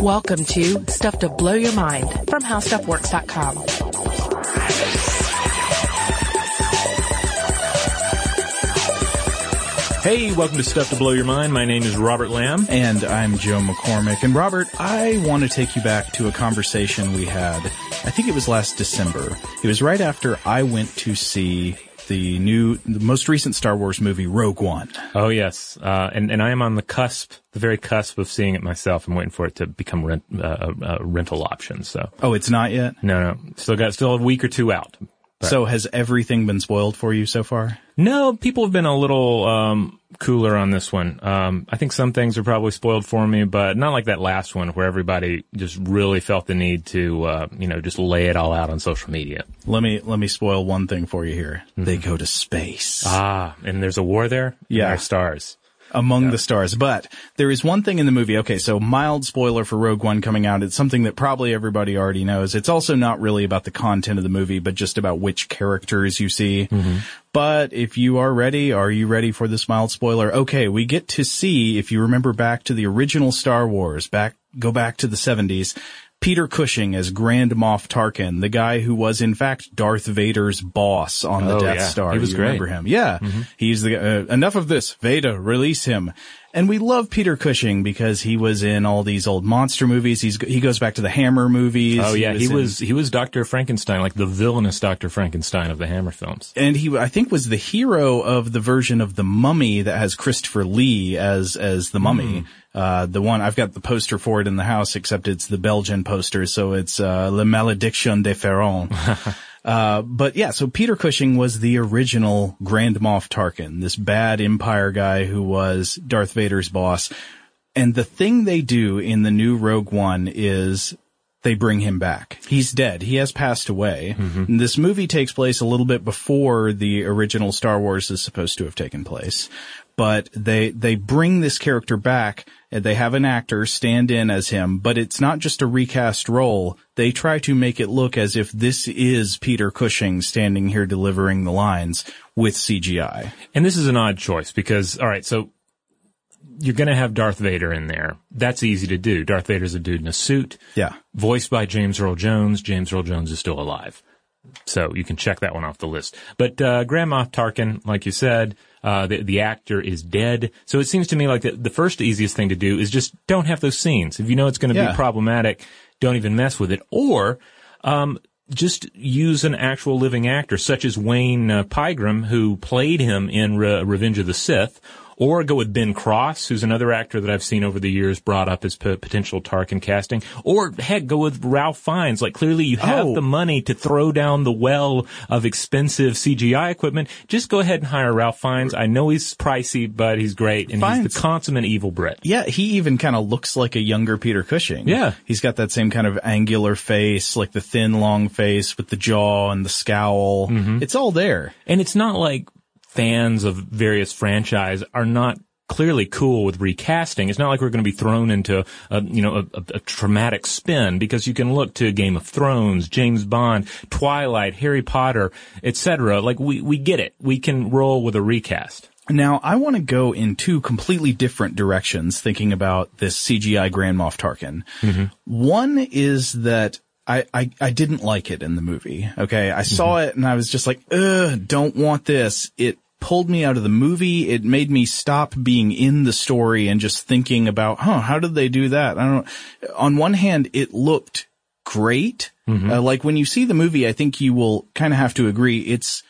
Welcome to Stuff to Blow Your Mind from HowStuffWorks.com. Hey, welcome to Stuff to Blow Your Mind. My name is Robert Lamb. And I'm Joe McCormick. And Robert, I want to take you back to a conversation we had. I think it was last December. It was right after I went to see the new, the most recent Star Wars movie, Rogue One. Oh yes, uh, and and I am on the cusp, the very cusp of seeing it myself. I'm waiting for it to become rent, uh, a rental option. So Oh, it's not yet? no, no, still got still a week or two out. So has everything been spoiled for you so far? No, people have been a little um, cooler on this one. Um, I think some things are probably spoiled for me, but not like that last one where everybody just really felt the need to, uh, you know, just lay it all out on social media. Let me, let me spoil one thing for you here. They go to space. Ah, and there's a war there. Yeah. Stars. Among the stars. But there is one thing in the movie. Okay, so mild spoiler for Rogue One coming out. It's something that probably everybody already knows. It's also not really about the content of the movie, but just about which characters you see. Mm-hmm. But if you are ready, are you ready for this mild spoiler? Okay, we get to see, if you remember back to the original Star Wars, back, go back to the 70s, Peter Cushing as Grand Moff Tarkin, the guy who was in fact Darth Vader's boss on the Oh, Death yeah. Star. He was you great. remember him? Yeah, he's the uh, enough of this. Vader, release him. And we love Peter Cushing because he was in all these old monster movies. He's he goes back to the Hammer movies. Oh yeah, he in- was he was Doctor Frankenstein, like the villainous Doctor Frankenstein of the Hammer films. and he I think was the hero of the version of the Mummy that has Christopher Lee as as the Mummy. Hmm. Uh, the one I've got the poster for it in the house, except it's the Belgian poster, so it's uh, Le Malédiction de Pharaons. Uh, but yeah, so Peter Cushing was the original Grand Moff Tarkin, this bad Empire guy who was Darth Vader's boss. And the thing they do in the new Rogue One is they bring him back. He's dead. He has passed away. And This movie takes place a little bit before the original Star Wars is supposed to have taken place. But they, they bring this character back and they have an actor stand in as him, but it's not just a recast role. They try to make it look as if this is Peter Cushing standing here delivering the lines with CGI. And this is an odd choice because, all right, so you're going to have Darth Vader in there. That's easy to do. Darth Vader's a dude in a suit, Yeah. voiced by James Earl Jones. James Earl Jones is still alive. So you can check that one off the list. But, uh, Grand Moff Tarkin, like you said, uh, the, the actor is dead. So it seems to me like the, the first easiest thing to do is just don't have those scenes. If you know it's going to Yeah. be problematic, don't even mess with it. Or, um, just use an actual living actor, such as Wayne uh, Pygram, who played him in Re- Revenge of the Sith, or go with Ben Cross, who's another actor that I've seen over the years brought up as p- potential Tarkin casting, or heck, go with Ralph Fiennes. Like clearly you have Oh. the money to throw down the well of expensive CGI equipment. Just go ahead and hire Ralph Fiennes. I know he's pricey, but he's great, and he's Fiennes- the consummate evil Brit. Yeah, he even kind of looks like a younger Peter Cushing. Yeah. He's got that same kind of angular face, like the thin, long face with the jaw and the scowl. Mm-hmm. It's all there. And it's not like fans of various franchise are not clearly cool with recasting. It's not like we're going to be thrown into a, you know, a, a, traumatic spin because you can look to Game of Thrones, James Bond, Twilight, Harry Potter, etc. Like we, we get it. We can roll with a recast. Now, I want to go in two completely different directions thinking about this CGI Grand Moff Tarkin. Mm-hmm. One is that I, I, I didn't like it in the movie. Okay. I saw mm-hmm. it and I was just like, ugh, don't want this. It pulled me out of the movie. It made me stop being in the story and just thinking about, huh, how did they do that? I don't On one hand, it looked great. Uh, like when you see the movie, I think you will kind of have to agree it's,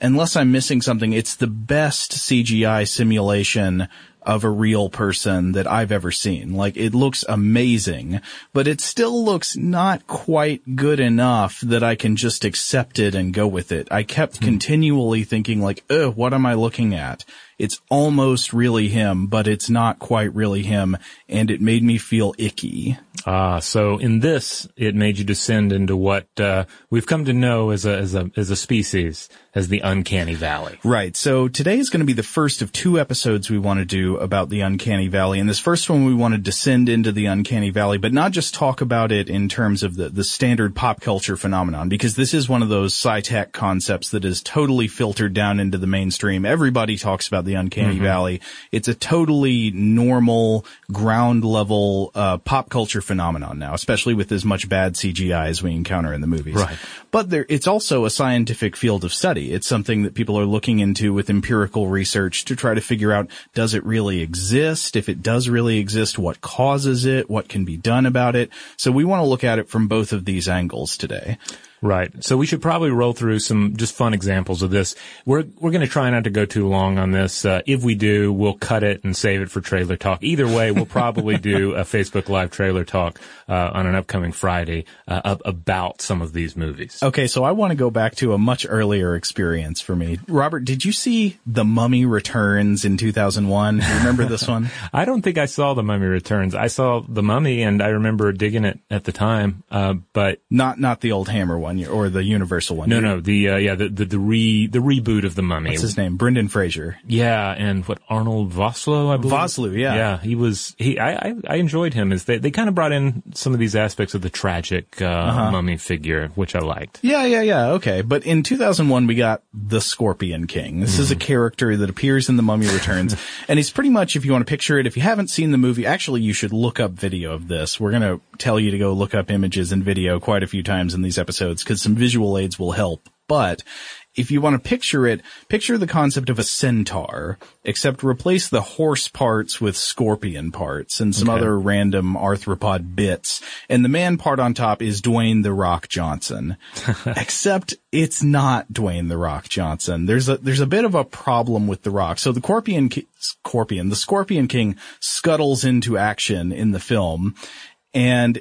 unless I'm missing something, it's the best CGI simulation of a real person that I've ever seen. Like it looks amazing, but it still looks not quite good enough that I can just accept it and go with it. I kept continually thinking like, oh, what am I looking at? It's almost really him, but it's not quite really him. And it made me feel icky. Ah, so in this, it made you descend into what uh, we've come to know as a as a as a species as the Uncanny Valley. Right. So today is going to be the first of two episodes we want to do about the Uncanny Valley. And this first one we want to descend into the Uncanny Valley, but not just talk about it in terms of the, the standard pop culture phenomenon, because this is one of those sci-tech concepts that is totally filtered down into the mainstream. Everybody talks about the Uncanny Mm-hmm. Valley. It's a totally normal ground level, uh, pop culture phenomenon now, especially with as much bad CGI as we encounter in the movies. Right. But there, it's also a scientific field of study. It's something that people are looking into with empirical research to try to figure out, does it really exist? If it does really exist, what causes it? What can be done about it? So we want to look at it from both of these angles today. Right. So we should probably roll through some just fun examples of this. We're we're going to try not to go too long on this. Uh, if we do, we'll cut it and save it for trailer talk. Either way, we'll probably do a Facebook Live trailer talk uh, on an upcoming Friday uh, about some of these movies. Okay, so I want to go back to a much earlier experience for me. Robert, did you see The Mummy Returns in 2001? Remember this one? I don't think I saw The Mummy Returns. I saw The Mummy, and I remember digging it at the time. Uh, but Not, not the old Hammer one or the Universal one. no, no, the uh, yeah, the the the, re, the reboot of The Mummy. What's his name? Brendan Fraser. Yeah, and what Arnold Vosloo, I believe. Vosloo, yeah. yeah. He was. He. I. I, I enjoyed him. As they they kind of brought in some of these aspects of the tragic uh, Uh-huh. mummy figure, which I liked. Yeah, yeah, yeah. Okay. But in 2001, we got the Scorpion King. This is a character that appears in The Mummy Returns. and he's pretty much, if you want to picture it, if you haven't seen the movie, actually, you should look up video of this. We're going to tell you to go look up images and video quite a few times in these episodes because some visual aids will help. But if you want to picture it, picture the concept of a centaur, except replace the horse parts with scorpion parts and some Okay. other random arthropod bits. And the man part on top is Dwayne the Rock Johnson. Except it's not Dwayne the Rock Johnson. There's a, there's a bit of a problem with the Rock. So the Scorpion, Scorpion, the Scorpion King scuttles into action in the film and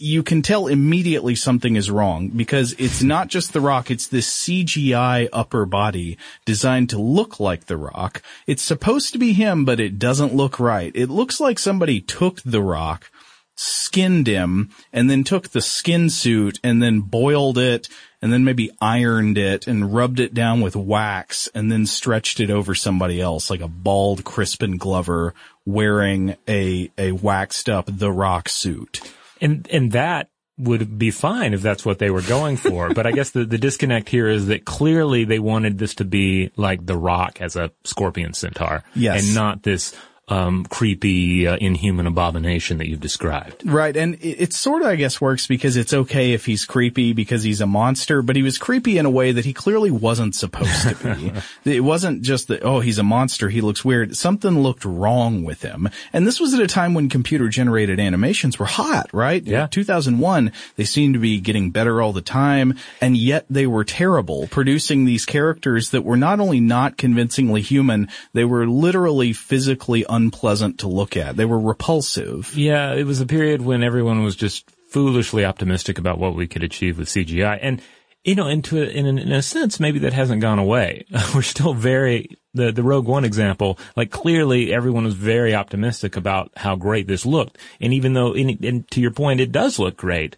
you can tell immediately something is wrong because it's not just the rock, it's this CGI upper body designed to look like the rock. It's supposed to be him, but it doesn't look right. It looks like somebody took the rock, skinned him, and then took the skin suit and then boiled it and then maybe ironed it and rubbed it down with wax and then stretched it over somebody else like a bald Crispin Glover wearing a, a waxed up The Rock suit. And and that would be fine if that's what they were going for. but I guess the, the disconnect here is that clearly they wanted this to be like The Rock as a scorpion centaur. Yes. And not this um, creepy, uh, inhuman abomination that you've described. Right, and it, it sort of, I guess, works because it's okay if he's creepy because he's a monster, but he was creepy in a way that he clearly wasn't supposed to be. it wasn't just that, oh, he's a monster, he looks weird. Something looked wrong with him. And this was at a time when computer generated animations were hot, right? Yeah. 2001, they seemed to be getting better all the time, and yet they were terrible, producing these characters that were not only not convincingly human, they were literally physically unpleasant to look at. They were repulsive. Yeah, it was a period when everyone was just foolishly optimistic about what we could achieve with CGI. And, you know, into in, a, in a sense, maybe that hasn't gone away. We're still very, the, the Rogue One example, like clearly everyone was very optimistic about how great this looked. And even though, and to your point, it does look great,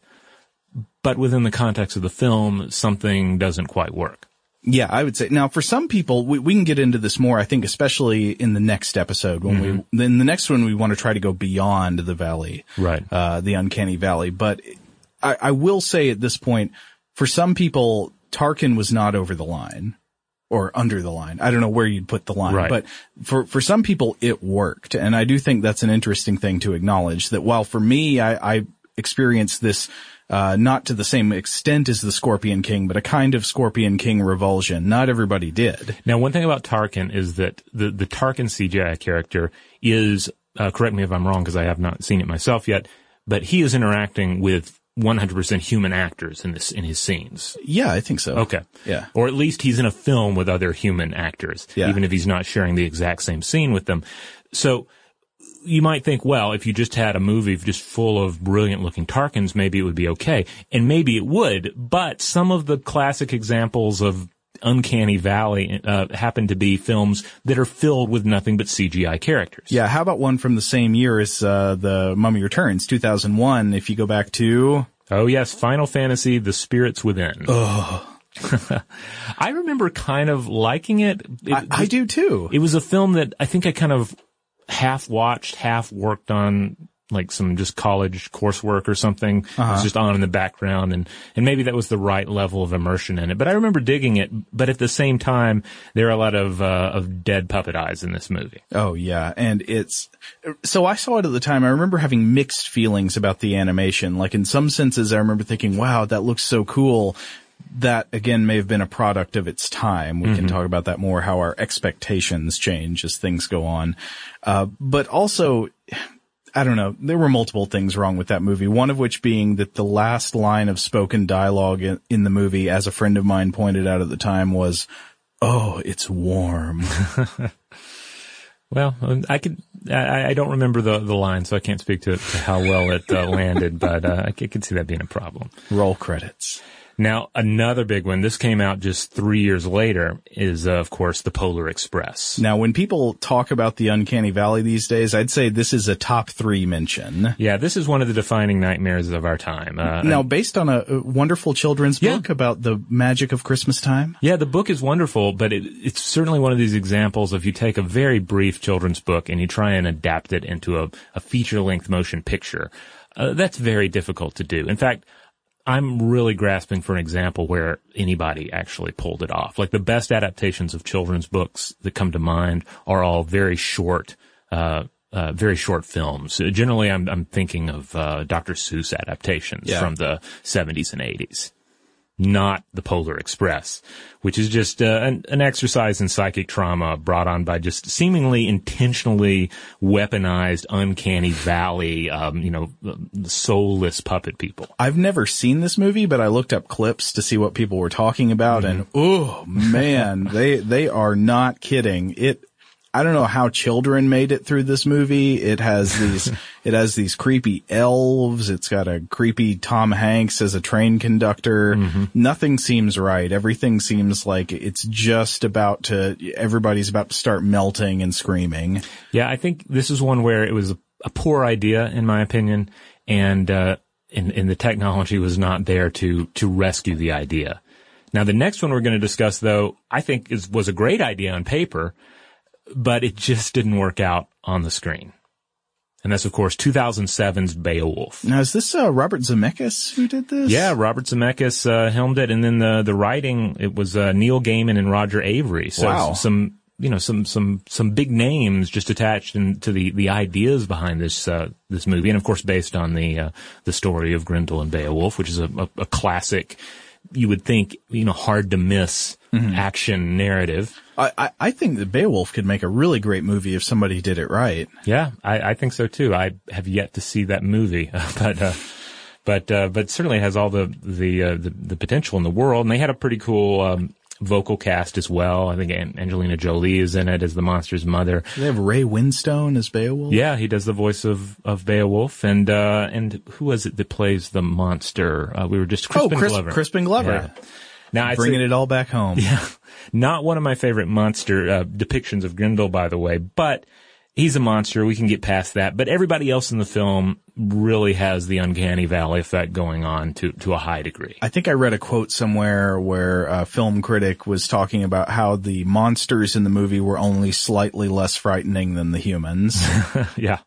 but within the context of the film, something doesn't quite work. Yeah, I would say. Now, for some people, we, we can get into this more, I think, especially in the next episode when we, then the next one we want to try to go beyond the valley. Right. Uh, the uncanny valley. But I, I will say at this point, for some people, Tarkin was not over the line or under the line. I don't know where you'd put the line, Right. but for, for some people it worked. And I do think that's an interesting thing to acknowledge that while for me, I, I experienced this, uh, not to the same extent as the Scorpion King, but a kind of Scorpion King revulsion. Not everybody did. Now, one thing about Tarkin is that the, the Tarkin CGI character is, uh, correct me if I'm wrong because I have not seen it myself yet, but he is interacting with 100% human actors in this, in his scenes. Yeah, I think so. Okay. Yeah. Or at least he's in a film with other human actors, Yeah. even if he's not sharing the exact same scene with them. So you might think, well, if you just had a movie just full of brilliant looking Tarkins, maybe it would be okay. And maybe it would, but some of the classic examples of Uncanny Valley uh, happen to be films that are filled with nothing but CGI characters. Yeah, how about one from the same year as uh, the Mummy Returns, 2001? If you go back to Oh yes, Final Fantasy: The Spirits Within. I remember kind of liking it. It, I, I do too. it was a film that I think I kind of half watched, half worked on like some just college coursework or something. It Uh-huh. was just on in the background and, and maybe that was the right level of immersion in it. But I remember digging it, but at the same time, there are a lot of, uh, of dead puppet eyes in this movie. Oh yeah, and it's so I saw it at the time. I remember having mixed feelings about the animation. Like in some senses, I remember thinking, "Wow, that looks so cool." That again may have been a product of its time. We can talk about that more. How our expectations change as things go on, uh, but also. I don't know. There were multiple things wrong with that movie. One of which being that the last line of spoken dialogue in, in the movie, as a friend of mine pointed out at the time, was, "Oh, it's warm." Well, I could, I, I don't remember the, the line, so I can't speak to, to how well it uh, landed, but uh, I could see that being a problem. Roll credits. Now, another big one, this came out just three years later, is, uh, of course, the Polar Express. Now, when people talk about the Uncanny Valley these days, I'd say this is a top three mention. Yeah, this is one of the defining nightmares of our time. Uh, Now, based on a, wonderful children's Yeah. book about the magic of Christmas time. Yeah, the book is wonderful, but it, it's certainly one of these examples of you take a very brief children's book and you try and adapt it into a, a feature-length motion picture. Uh, that's very difficult to do. In fact, I'm really grasping for an example where anybody actually pulled it off. Like the best adaptations of children's books that come to mind are all very short, uh, uh, very short films. Generally, I'm, I'm thinking of uh, Dr. Seuss adaptations Yeah. from the 70s and 80s not the Polar Express, which is just uh, an, an exercise in psychic trauma brought on by just seemingly intentionally weaponized, uncanny valley, um, you know, soulless puppet people. I've never seen this movie, but I looked up clips to see what people were talking about and oh man, they, they are not kidding. It, I don't know how children made it through this movie. It has these, it has these creepy elves. It's got a creepy Tom Hanks as a train conductor. Nothing seems right. Everything seems like it's just about to, everybody's about to start melting and screaming. Yeah, I think this is one where it was a, a poor idea, in my opinion, and uh, and, and the technology was not there to to rescue the idea. Now, the next one we're going to discuss, though, I think is was a great idea on paper, but it just didn't work out on the screen. And that's, of course, 2007's Beowulf. Now, is this, uh, Robert Zemeckis who did this? Yeah, Robert Zemeckis uh, helmed it, and then the the writing it was uh, Neil Gaiman and Roger Avary. So Wow. some you know some some some big names just attached in, to the the ideas behind this uh, this movie, and of course based on the uh, the story of Grendel and Beowulf, which is a, a, a classic. You would think you know hard to miss action narrative. I, I, I think that Beowulf could make a really great movie if somebody did it right. Yeah, I, I think so too. I have yet to see that movie, but uh, but uh, but certainly has all the the, uh, the the potential in the world. And they had a pretty cool um, vocal cast as well. I think Angelina Jolie is in it as the monster's mother. They have Ray Winstone as Beowulf. Yeah, he does the voice of of Beowulf, and uh, and who was it that plays the monster? Uh, we were just Oh, Crispin Chris, Glover. Crispin Glover. Yeah. Now Bringing it all back home. yeah. Not one of my favorite monster uh, depictions of Grendel, by the way, but he's a monster. We can get past that. But everybody else in the film really has the uncanny valley effect going on to, to a high degree. I think I read a quote somewhere where a film critic was talking about how the monsters in the movie were only slightly less frightening than the humans. yeah.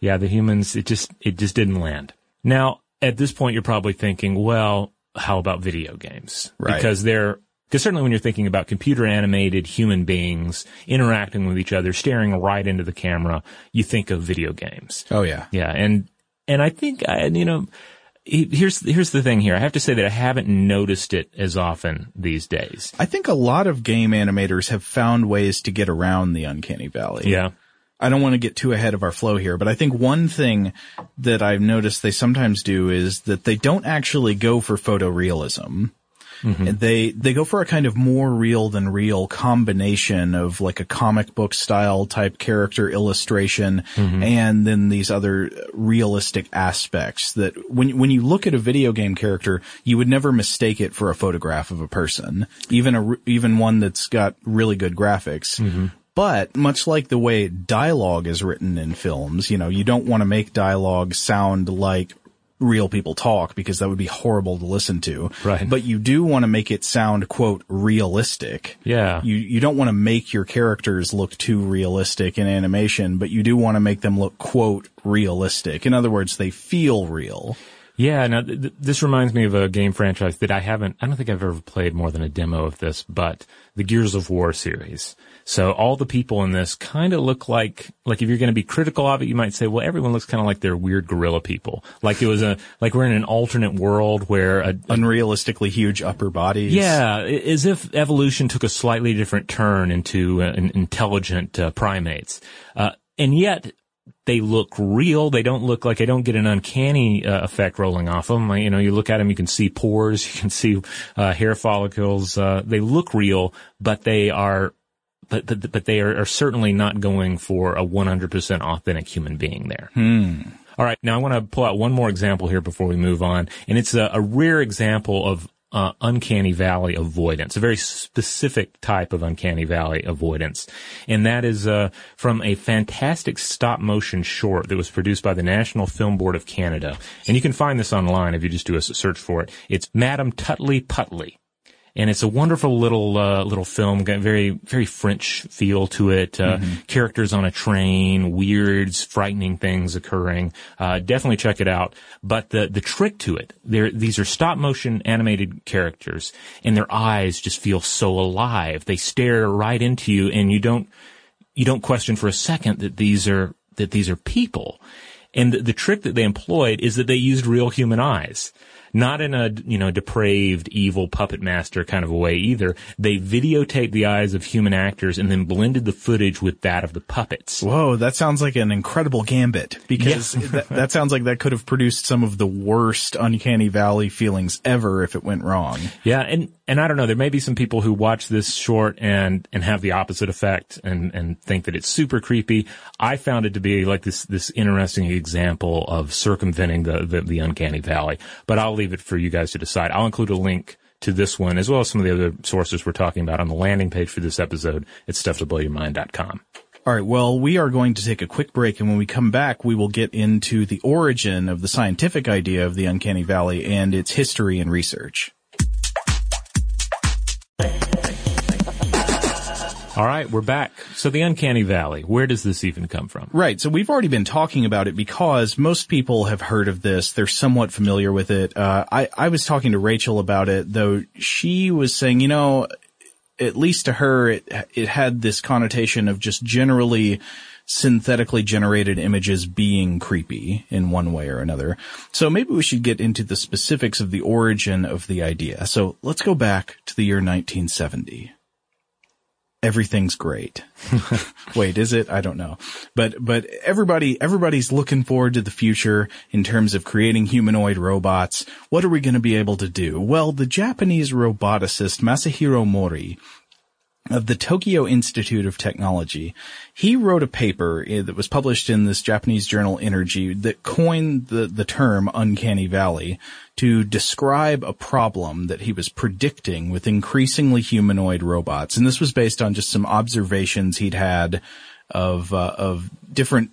Yeah, the humans, it just, it just didn't land. Now, at this point, you're probably thinking, well, how about video games? Right. Because they're, because certainly when you're thinking about computer animated human beings interacting with each other, staring right into the camera, you think of video games. oh yeah. Yeah, and and I think I, you know, here's here's the thing here. I have to say that I haven't noticed it as often these days. I think a lot of game animators have found ways to get around the uncanny valley. Yeah, I don't want to get too ahead of our flow here, but I think one thing that I've noticed they sometimes do is that they don't actually go for photorealism. And They they go for a kind of more real than real combination of like a comic book style type character illustration mm-hmm. and then these other realistic aspects that when when you look at a video game character you would never mistake it for a photograph of a person even a even one that's got really good graphics mm-hmm. But much like the way dialogue is written in films, you know, you don't want to make dialogue sound like real people talk because that would be horrible to listen to. Right. But you do want to make it sound, quote, realistic. Yeah. You, you don't want to make your characters look too realistic in animation, but you do want to make them look, quote, realistic. In other words, they feel real. Yeah, now th- th- this reminds me of a game franchise that I haven't, I don't think I've ever played more than a demo of this, but the Gears of War series. So all the people in this kind of look like, like if you're going to be critical of it, you might say, well, everyone looks kind of like they're weird gorilla people. Like it was a, like we're in an alternate world where a, Unrealistically huge upper bodies. yeah, as if evolution took a slightly different turn into uh, intelligent uh, primates. Uh, and yet, they look real. They don't look like, I don't get an uncanny uh, effect rolling off them. You know, you look at them, you can see pores, you can see uh, hair follicles. Uh, they look real, but they are, but, but, but they are, are certainly not going for a 100% authentic human being there. All right. Now I want to pull out one more example here before we move on. And it's a, a rare example of uh, uncanny valley avoidance, a very specific type of uncanny valley avoidance. And that is uh, from a fantastic stop motion short that was produced by the National Film Board of Canada. And you can find this online if you just do a search for it. It's Madame Tutli-Putli and it's a wonderful little uh, little film, got very very French feel to it. Uh, Characters on a train, weirds, frightening things occurring. Uh, definitely check it out. But the the trick to it, there these are stop motion animated characters, and their eyes just feel so alive. They stare right into you, and you don't you don't question for a second that these are that these are people. And the, the trick that they employed is that they used real human eyes. Not in a, you know, depraved, evil puppet master kind of a way either. They videotaped the eyes of human actors and then blended the footage with that of the puppets. Whoa, that sounds like an incredible gambit because that, that sounds like that could have produced some of the worst uncanny valley feelings ever if it went wrong. Yeah, and and I don't know, there may be some people who watch this short and and have the opposite effect and and think that it's super creepy. I found it to be like this this interesting example of circumventing the the, the uncanny valley. But I'll leave it for you guys to decide. I'll include a link to this one as well as some of the other sources we're talking about on the landing page for this episode at stufftoblowyourmind.com. All right. Well, we are going to take a quick break and when we come back, we will get into the origin of the scientific idea of the uncanny valley and its history and research. All right, we're back. So the uncanny valley, where does this even come from? Right. So we've already been talking about it because most people have heard of this. They're somewhat familiar with it. Uh, I, I was talking to Rachel about it, though she was saying, you know, at least to her, it, it had this connotation of just generally synthetically generated images being creepy in one way or another. So maybe we should get into the specifics of the origin of the idea. So let's go back to the year 1970 everything's great. Wait, is it? I don't know. But, but everybody, everybody's looking forward to the future in terms of creating humanoid robots. What are we going to be able to do? Well, the Japanese roboticist Masahiro Mori of the Tokyo Institute of Technology, he wrote a paper eh, that was published in this Japanese journal Energy that coined the, the term uncanny valley to describe a problem that he was predicting with increasingly humanoid robots. And this was based on just some observations he'd had of, uh, of different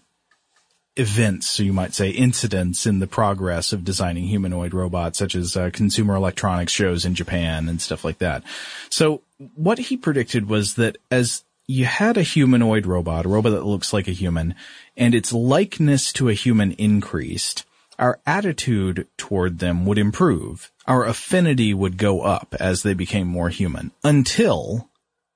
events, so you might say incidents in the progress of designing humanoid robots, such as uh, consumer electronics shows in Japan and stuff like that. So what he predicted was that as you had a humanoid robot, a robot that looks like a human, and its likeness to a human increased, our attitude toward them would improve. Our affinity would go up as they became more human until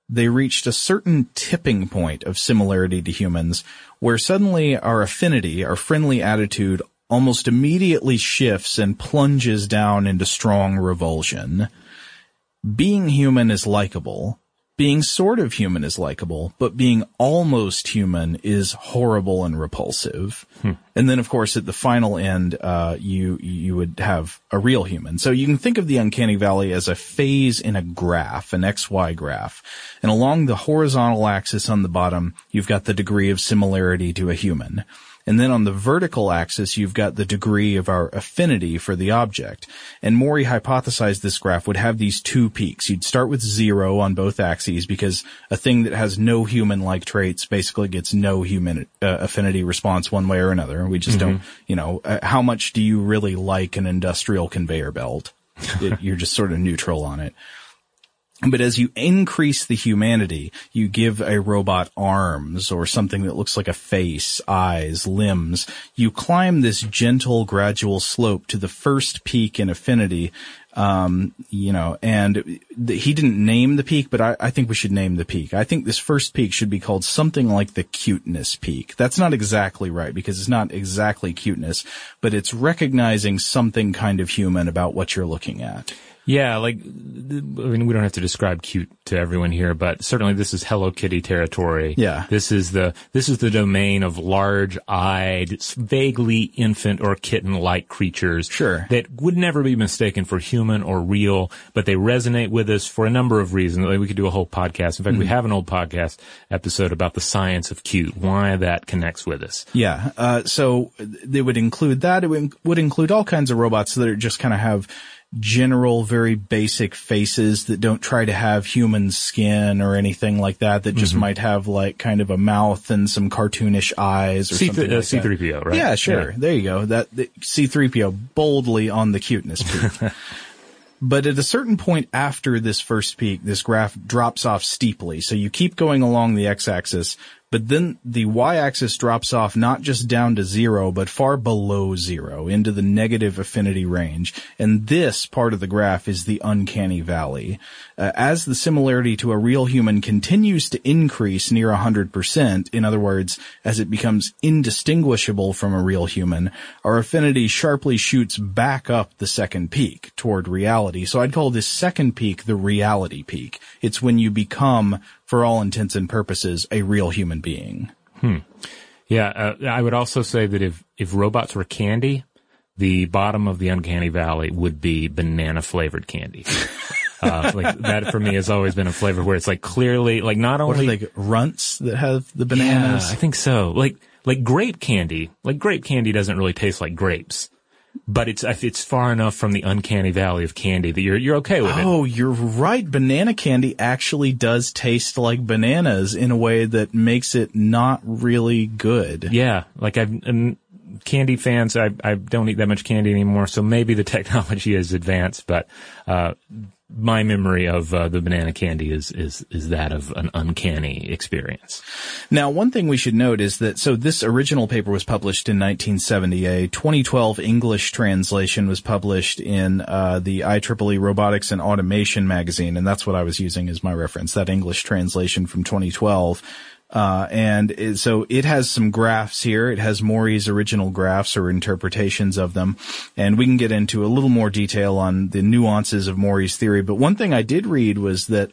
they reached a certain tipping point of similarity to humans where suddenly our affinity, our friendly attitude almost immediately shifts and plunges down into strong revulsion. Being human is likable. Being sort of human is likable, but being almost human is horrible and repulsive. And then, of course, at the final end, uh, you you would have a real human. So you can think of the uncanny valley as a phase in a graph, an XY graph. And along the horizontal axis on the bottom, you've got the degree of similarity to a human. And then on the vertical axis, you've got the degree of our affinity for the object. And Mori hypothesized this graph would have these two peaks. You'd start with zero on both axes because a thing that has no human-like traits basically gets no human uh, affinity response one way or another. We just don't, you know, uh, how much do you really like an industrial conveyor belt? It- you're just sort of neutral on it. But as you increase the humanity, you give a robot arms or something that looks like a face, eyes, limbs. You climb this gentle, gradual slope to the first peak in affinity. Um, you know, and he didn't name the peak, but I, I think we should name the peak. I think this first peak should be called something like the cuteness peak. That's not exactly right because it's not exactly cuteness, but it's recognizing something kind of human about what you're looking at. Yeah, like, I mean, we don't have to describe cute to everyone here, but certainly this is Hello Kitty territory. Yeah. This is the, this is the domain of large-eyed, vaguely infant or kitten-like creatures. Sure. That would never be mistaken for human or real, but they resonate with us for a number of reasons. Like, we could do a whole podcast. In fact, we Mm-hmm. have an old podcast episode about the science of cute, why that connects with us. Yeah. Uh, so they would include that. It would, would include all kinds of robots that are just kind of have general, very basic faces that don't try to have human skin or anything like that. That just might have like kind of a mouth and some cartoonish eyes or C- something. uh, like that. C3PO, right? Yeah, sure. Yeah. There you go. That, that C3PO boldly on the cuteness peak. But at a certain point after this first peak, this graph drops off steeply. So you keep going along the x-axis, but then the y-axis drops off not just down to zero, but far below zero into the negative affinity range. And this part of the graph is the uncanny valley. Uh, as the similarity to a real human continues to increase near 100%, in other words, as it becomes indistinguishable from a real human, our affinity sharply shoots back up the second peak toward reality. So I'd call this second peak the reality peak. It's when you become, for all intents and purposes, a real human being. Yeah, uh, I would also say that if, if robots were candy, the bottom of the uncanny valley would be banana flavored candy. uh, like that for me has always been a flavor where it's like clearly, like not only, like runts that have the bananas. yeah, bananas? I think so. Like, like grape candy, like grape candy doesn't really taste like grapes, but it's, it's far enough from the uncanny valley of candy that you're, you're okay with it. Oh, you're right. Banana candy actually does taste like bananas in a way that makes it not really good. Yeah, like I've, um, candy fans, I, I don't eat that much candy anymore, so maybe the technology is advanced, but, uh, my memory of uh, the banana candy is, is, is that of an uncanny experience. Now, one thing we should note is that, so this original paper was published in 1970. A 2012 English translation was published in, uh, the IEEE Robotics and Automation magazine, and that's what I was using as my reference, that English translation from 2012. Uh, and it, so it has some graphs here. It has Mori's original graphs or interpretations of them. And we can get into a little more detail on the nuances of Mori's theory. But one thing I did read was that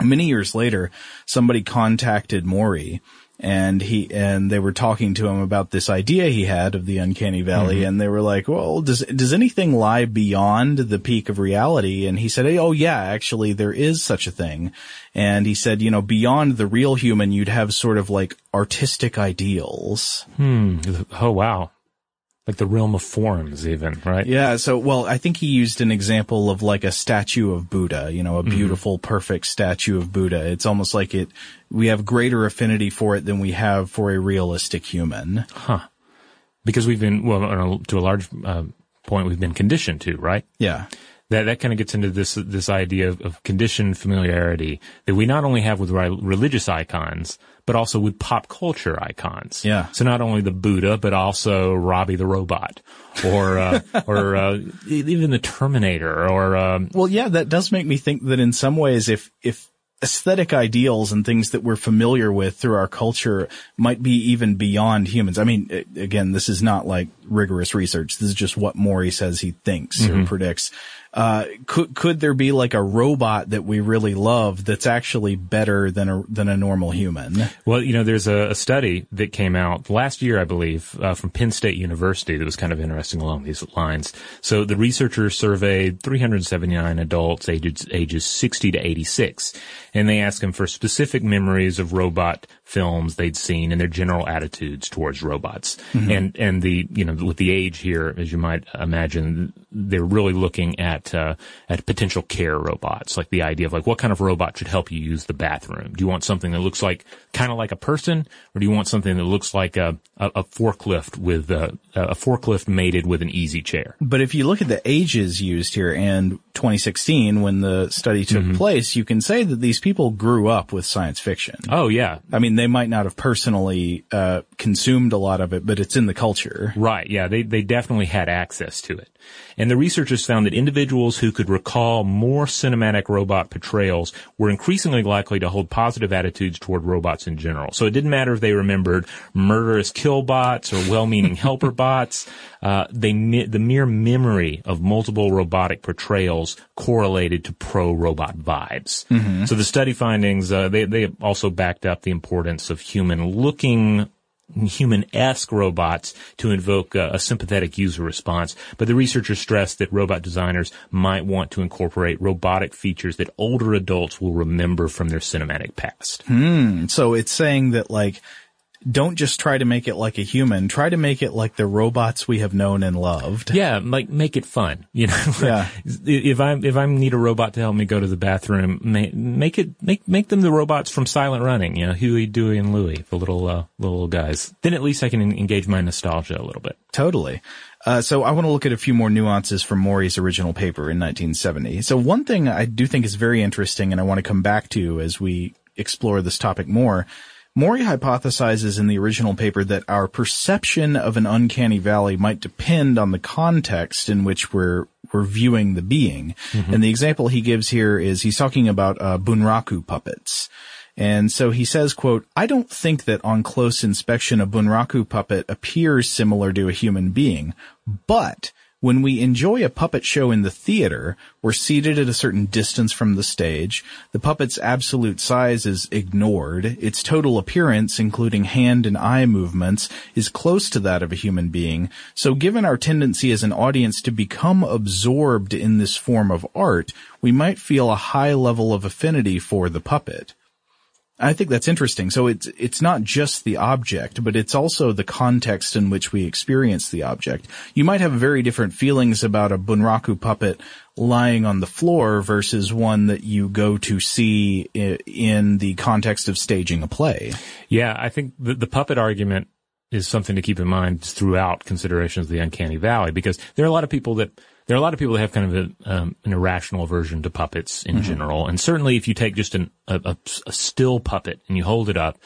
many years later, somebody contacted Mori and he, and they were talking to him about this idea he had of the uncanny valley. And they were like, well, does, does anything lie beyond the peak of reality? And he said, hey, oh yeah, actually there is such a thing. And he said, you know, beyond the real human, you'd have sort of like artistic ideals. Hmm. Oh wow. Like the realm of forms even, right? Yeah. So, well, I think he used an example of like a statue of Buddha, you know, a beautiful, perfect statue of Buddha. It's almost like it, we have greater affinity for it than we have for a realistic human. Huh. Because we've been, well, to a large uh, point, we've been conditioned to, right? Yeah. that that kind of gets into this this idea of, of conditioned familiarity that we not only have with religious icons but also with pop culture icons. Yeah. So not only the Buddha but also Robbie the robot, or uh, or uh, even the Terminator, or um, Well, yeah, that does make me think that in some ways, if, if aesthetic ideals and things that we're familiar with through our culture might be even beyond humans. I mean, again, this is not like rigorous research. This is just what Mori says he thinks or predicts. Uh, could, could there be like a robot that we really love that's actually better than a, than a normal human? Well, you know, there's a, a study that came out last year, I believe, uh, from Penn State University that was kind of interesting along these lines. So the researchers surveyed 379 adults ages, ages 60 to 86. and they asked them for specific memories of robot films they'd seen and their general attitudes towards robots. Mm-hmm. And and the you know with the age here, as you might imagine, they're really looking at uh, at potential care robots, like the idea of like what kind of robot should help you use the bathroom. Do you want something that looks like kind of like a person, or do you want something that looks like a a, a forklift with a, a forklift mated with an easy chair? But if you look at the ages used here and 2016, when the study took Mm-hmm. place, you can say that these people grew up with science fiction. Oh yeah, I mean, they might not have personally uh, consumed a lot of it, but it's in the culture. Right, yeah, they, they definitely had access to it. And the researchers found that individuals who could recall more cinematic robot portrayals were increasingly likely to hold positive attitudes toward robots in general. So it didn't matter if they remembered murderous kill bots or well-meaning helper bots. Uh, they, the mere memory of multiple robotic portrayals correlated to pro-robot vibes. So the study findings, uh, they, they also backed up the importance of human-looking human-esque robots to invoke a, a, sympathetic user response. But the researchers stressed that robot designers might want to incorporate robotic features that older adults will remember from their cinematic past. Hmm. So it's saying that like, don't just try to make it like a human. Try to make it like the robots we have known and loved. Yeah, like make it fun. You know, Yeah. if I if I need a robot to help me go to the bathroom, make, make it make make them the robots from Silent Running. You know, Huey, Dewey, and Louie, the little uh, little guys. Then at least I can engage my nostalgia a little bit. Totally. Uh, so I want to look at a few more nuances from Mori's original paper in 1970. So one thing I do think is very interesting and I want to come back to as we explore this topic more. Mori hypothesizes in the original paper that our perception of an uncanny valley might depend on the context in which we're we're viewing the being. And the example he gives here is he's talking about uh, bunraku puppets. And so he says, quote, I don't think that on close inspection a bunraku puppet appears similar to a human being, but when we enjoy a puppet show in the theater, we're seated at a certain distance from the stage. The puppet's absolute size is ignored. Its total appearance, including hand and eye movements, is close to that of a human being. So given our tendency as an audience to become absorbed in this form of art, we might feel a high level of affinity for the puppet. I think that's interesting. So it's it's not just the object, but it's also the context in which we experience the object. You might have very different feelings about a bunraku puppet lying on the floor versus one that you go to see in the context of staging a play. Yeah, I think the, the puppet argument is something to keep in mind throughout considerations of the uncanny valley because there are a lot of people that there are a lot of people that have kind of a, um, an irrational aversion to puppets in general, and certainly if you take just an, a, a, a still puppet and you hold it up,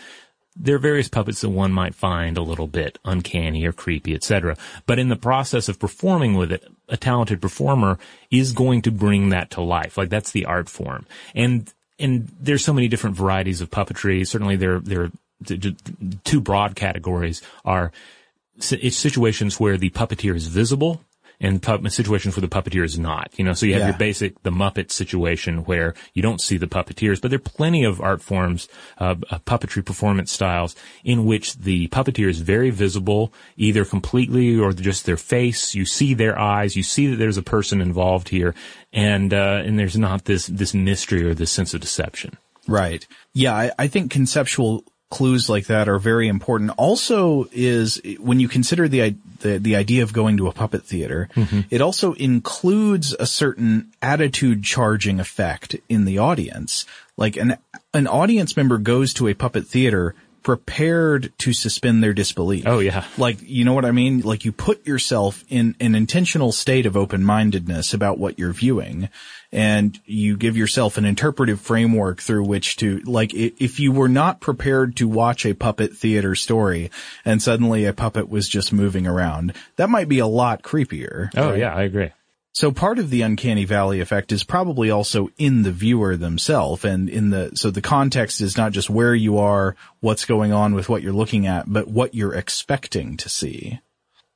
there are various puppets that one might find a little bit uncanny or creepy, etc. But in the process of performing with it, a talented performer is going to bring that to life. Like that's the art form, and and there's so many different varieties of puppetry. Certainly, there there are two broad categories are it's situations where the puppeteer is visible and pu- situations where the puppeteer is not. You know, so you have Yeah. your basic the Muppet situation where you don't see the puppeteers, but there are plenty of art forms, uh, uh, puppetry performance styles in which the puppeteer is very visible, either completely or just their face. You see their eyes, you see that there's a person involved here, and uh, and there's not this this mystery or this sense of deception. Right. Yeah, I, I think conceptual clues like that are very important. Also is when you consider the, the, the idea of going to a puppet theater, mm-hmm. it also includes a certain attitude charging effect in the audience. Like an, an audience member goes to a puppet theater prepared to suspend their disbelief. Oh, yeah. Like, you know what I mean? Like you put yourself in an intentional state of open-mindedness about what you're viewing and you give yourself an interpretive framework through which to, like, if you were not prepared to watch a puppet theater story and suddenly a puppet was just moving around, that might be a lot creepier. Oh right? yeah, I agree. So part of the uncanny valley effect is probably also in the viewer themselves and in the, so the context is not just where you are, what's going on with what you're looking at, but what you're expecting to see.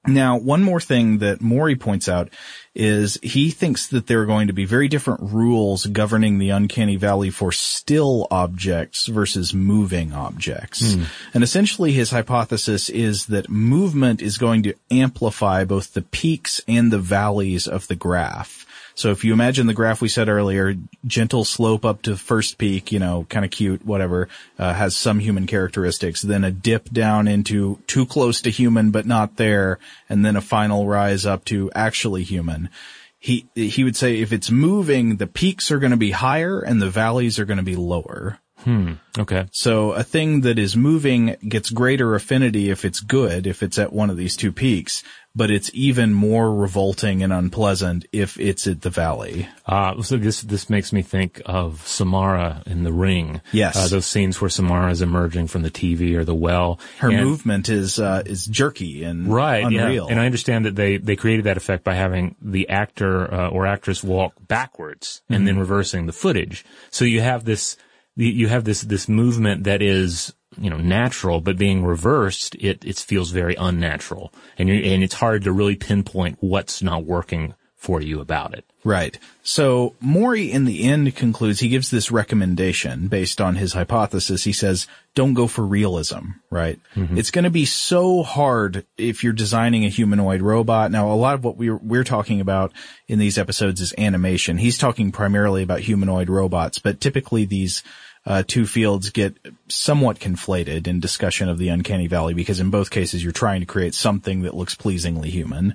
Now, one more thing that Mori points out is he thinks that there are going to be very different rules governing the uncanny valley for still objects versus moving objects. Hmm. And essentially his hypothesis is that movement is going to amplify both the peaks and the valleys of the graph. So if you imagine the graph we said earlier, gentle slope up to first peak, you know, kind of cute, whatever, uh, has some human characteristics, then a dip down into too close to human but not there, and then a final rise up to actually human. He, he would say if it's moving, the peaks are going to be higher and the valleys are going to be lower. Hmm. Okay. So a thing that is moving gets greater affinity if it's good, if it's at one of these two peaks, but it's even more revolting and unpleasant if it's at the valley. Uh, so this this makes me think of Samara in The Ring. Yes. Uh, those scenes where Samara is emerging from the TV or the well. Her and- movement is uh, is jerky and Right, unreal. yeah. And I understand that they, they created that effect by having the actor uh, or actress walk backwards and Mm-hmm. then reversing the footage. So you have this, you have this, this movement that is, you know, natural, but being reversed, it, it feels very unnatural. And you and it's hard to really pinpoint what's not working for you about it. Right. So Mori in the end concludes, he gives this recommendation based on his hypothesis. He says, don't go for realism, right? Mm-hmm. It's going to be so hard if you're designing a humanoid robot. Now, a lot of what we're, we're talking about in these episodes is animation. He's talking primarily about humanoid robots, but typically these uh, two fields get somewhat conflated in discussion of the uncanny valley because in both cases you're trying to create something that looks pleasingly human.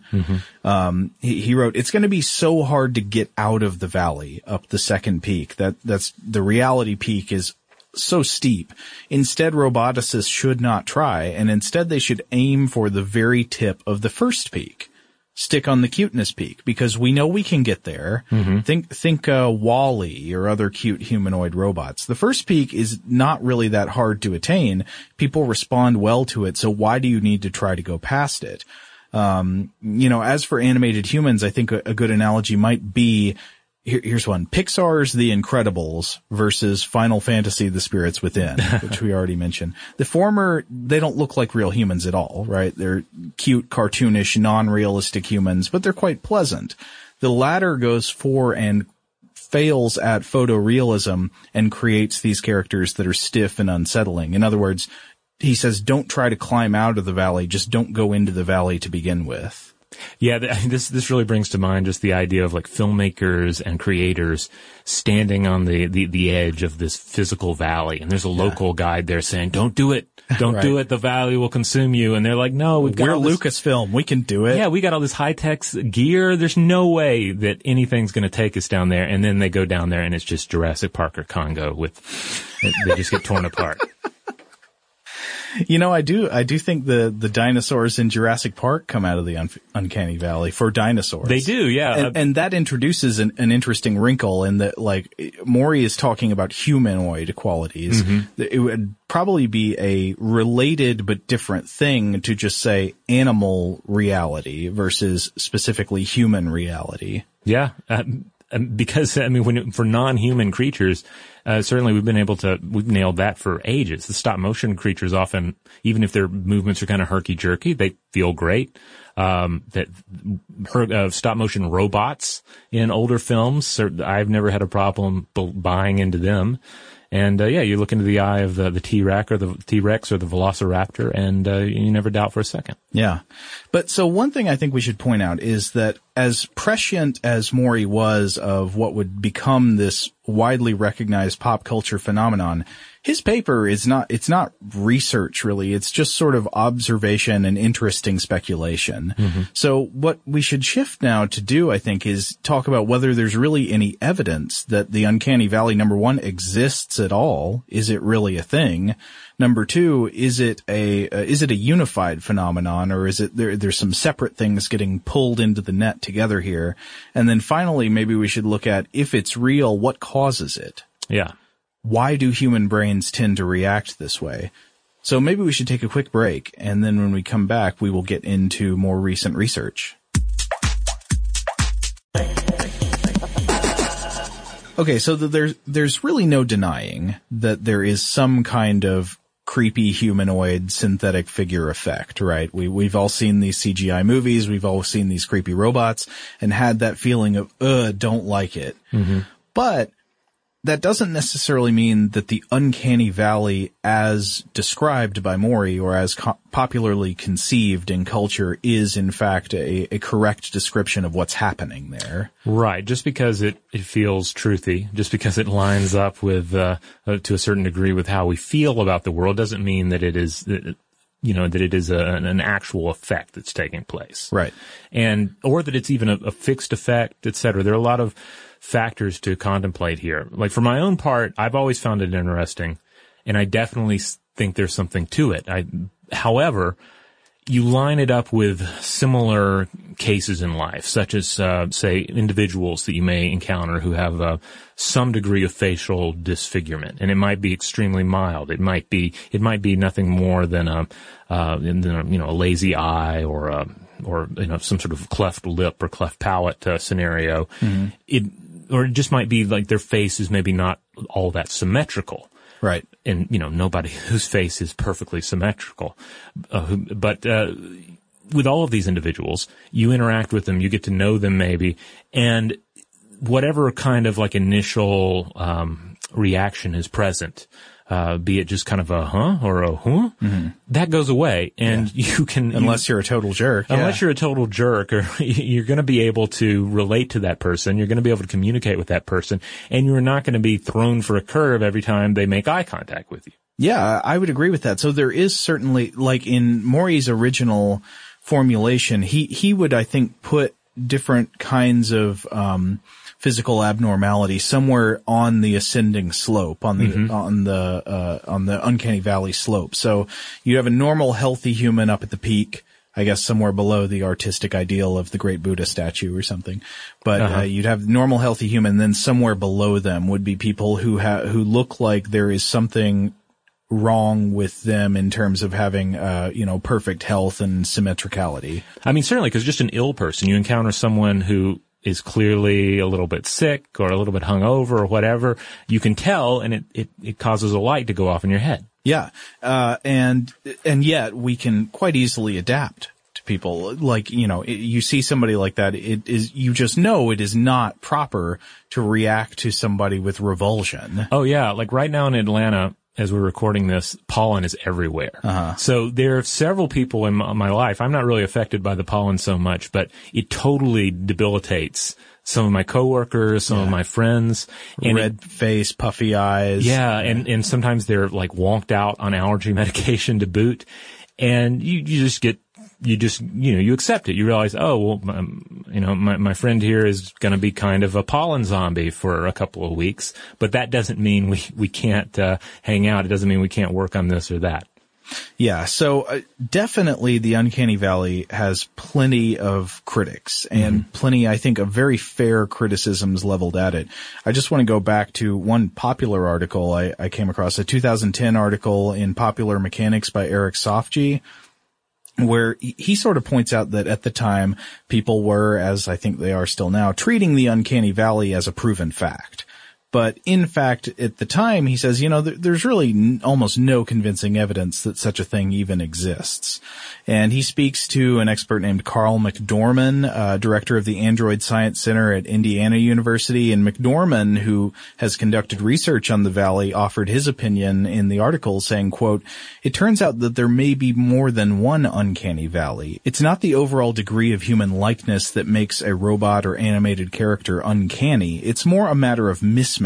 Um, he, he wrote, it's going to be so hard to get out of the valley up the second peak. That, that's the reality peak is so steep. Instead, roboticists should not try and instead they should aim for the very tip of the first peak stick on the cuteness peak because we know we can get there. Think think uh, WALL-E or other cute humanoid robots. The first peak is not really that hard to attain. People respond well to it, so why do you need to try to go past it? Um, you know, as for animated humans, I think a, a good analogy might be here, here's one: Pixar's The Incredibles versus Final Fantasy: The Spirits Within, which we already mentioned. The former, they don't look like real humans at all, right? They're cute, cartoonish, non-realistic humans, but they're quite pleasant. The latter goes for and fails at photorealism and creates these characters that are stiff and unsettling. In other words, he says, don't try to climb out of the valley, just don't go into the valley to begin with. Yeah, this this really brings to mind just the idea of like filmmakers and creators standing on the, the, the edge of this physical valley, and there's a local guide there saying, "Don't do it, don't do it. The valley will consume you." And they're like, "No, we've got We're Lucasfilm. We can do it. Yeah, we got all this high tech gear. There's no way that anything's going to take us down there." And then they go down there, and it's just Jurassic Park or Congo with they just get torn apart. You know, I do, I do think the, the dinosaurs in Jurassic Park come out of the un- uncanny valley for dinosaurs. They do, yeah. And, and that introduces an, an interesting wrinkle in that, like, Mori is talking about humanoid qualities. Mm-hmm. It would probably be a related but different thing to just say animal reality versus specifically human reality. Yeah, uh, um, because I mean, when for non-human creatures, uh, certainly we've been able to we've nailed that for ages. The stop motion creatures often, even if their movements are kind of herky jerky, they feel great. Um, that her, uh, stop motion robots in older films, I've never had a problem buying into them. And uh, yeah, you look into the eye of the, T-Rex or the T-Rex or the Velociraptor, and uh, you never doubt for a second. Yeah. But so one thing I think we should point out is that as prescient as Mori was of what would become this widely recognized pop culture phenomenon, his paper is not, it's not research really. It's just sort of observation and interesting speculation. So what we should shift now to do, I think, is talk about whether there's really any evidence that the uncanny valley number one exists at all. Is it really a thing? Number two, is it a uh, is it a unified phenomenon, or is it there? There's some separate things getting pulled into the net together here, and then finally, maybe we should look at if it's real, what causes it? Yeah. Why do human brains tend to react this way? So maybe we should take a quick break, and then when we come back, we will get into more recent research. Okay, so th- there's there's really no denying that there is some kind of creepy humanoid synthetic figure effect, right? We we've all seen these CGI movies, we've all seen these creepy robots and had that feeling of uh don't like it. But that doesn't necessarily mean that the uncanny valley as described by Mori or as co- popularly conceived in culture is in fact a, a, correct description of what's happening there. Right. Just because it, it feels truthy, just because it lines up with, uh, uh, to a certain degree with how we feel about the world doesn't mean that it is, you know, that it is a, an actual effect that's taking place. Right. And, or that it's even a, a fixed effect, et cetera. There are a lot of, factors to contemplate here. Like for my own part, I've always found it interesting and I definitely think there's something to it. I, however, you line it up with similar cases in life, such as, uh, say, individuals that you may encounter who have uh, some degree of facial disfigurement, and it might be extremely mild. It might be it might be nothing more than a, uh, than a you know a lazy eye or a or you know some sort of cleft lip or cleft palate uh, scenario. Mm-hmm. It or it just might be like their face is maybe not all that symmetrical. Right. And, you know, nobody whose face is perfectly symmetrical. Uh, but, uh, with all of these individuals, you interact with them, you get to know them maybe, and whatever kind of like initial, um, reaction is present, uh, be it just kind of a huh or a huh, mm-hmm. that goes away, and yeah. you can unless you, are a total jerk. Unless yeah. you're a total jerk, or you're going to be able to relate to that person, you're going to be able to communicate with that person, and you're not going to be thrown for a curve every time they make eye contact with you. Yeah, I would agree with that. So there is certainly, like in Mori's original formulation, he he would I think put different kinds of um, physical abnormality somewhere on the ascending slope, on the mm-hmm. on the uh, on the uncanny valley slope. So you have a normal, healthy human up at the peak. I guess somewhere below the artistic ideal of the great Buddha statue or something. But uh-huh. uh, you'd have normal, healthy human. Then somewhere below them would be people who have who look like there is something wrong with them in terms of having, uh, you know, perfect health and symmetricality. I mean, certainly, because just an ill person, you encounter someone who is clearly a little bit sick or a little bit hungover or whatever, you can tell and it, it, it causes a light to go off in your head. Yeah. Uh, and, and yet we can quite easily adapt to people. Like, you know, you see somebody like that, it is, you just know it is not proper to react to somebody with revulsion. Oh yeah. Like right now in Atlanta, as we're recording this, pollen is everywhere. Uh-huh. So there are several people in my life. I'm not really affected by the pollen so much, but it totally debilitates some of my coworkers, some yeah. of my friends. And Red it, face, puffy eyes. Yeah, and, and sometimes they're like wonked out on allergy medication to boot. And you, you just get you just, you know, you accept it. You realize, oh, well, you know, my, my friend here is going to be kind of a pollen zombie for a couple of weeks, but that doesn't mean we, we can't, uh, hang out. It doesn't mean we can't work on this or that. Yeah, so uh, definitely the Uncanny Valley has plenty of critics and mm-hmm. plenty, I think, of very fair criticisms leveled at it. I just want to go back to one popular article I, I came across, a 2010 article in Popular Mechanics by Erik Sofge where he sort of points out that at the time people were, as I think they are still now, treating the uncanny valley as a proven fact. But in fact, at the time, he says, you know, there's really n- almost no convincing evidence that such a thing even exists. And he speaks to an expert named Karl MacDorman, uh, director of the Android Science Center at Indiana University. And MacDorman, who has conducted research on the valley, offered his opinion in the article saying, quote, it turns out that there may be more than one uncanny valley. It's not the overall degree of human likeness that makes a robot or animated character uncanny. It's more a matter of mismatch.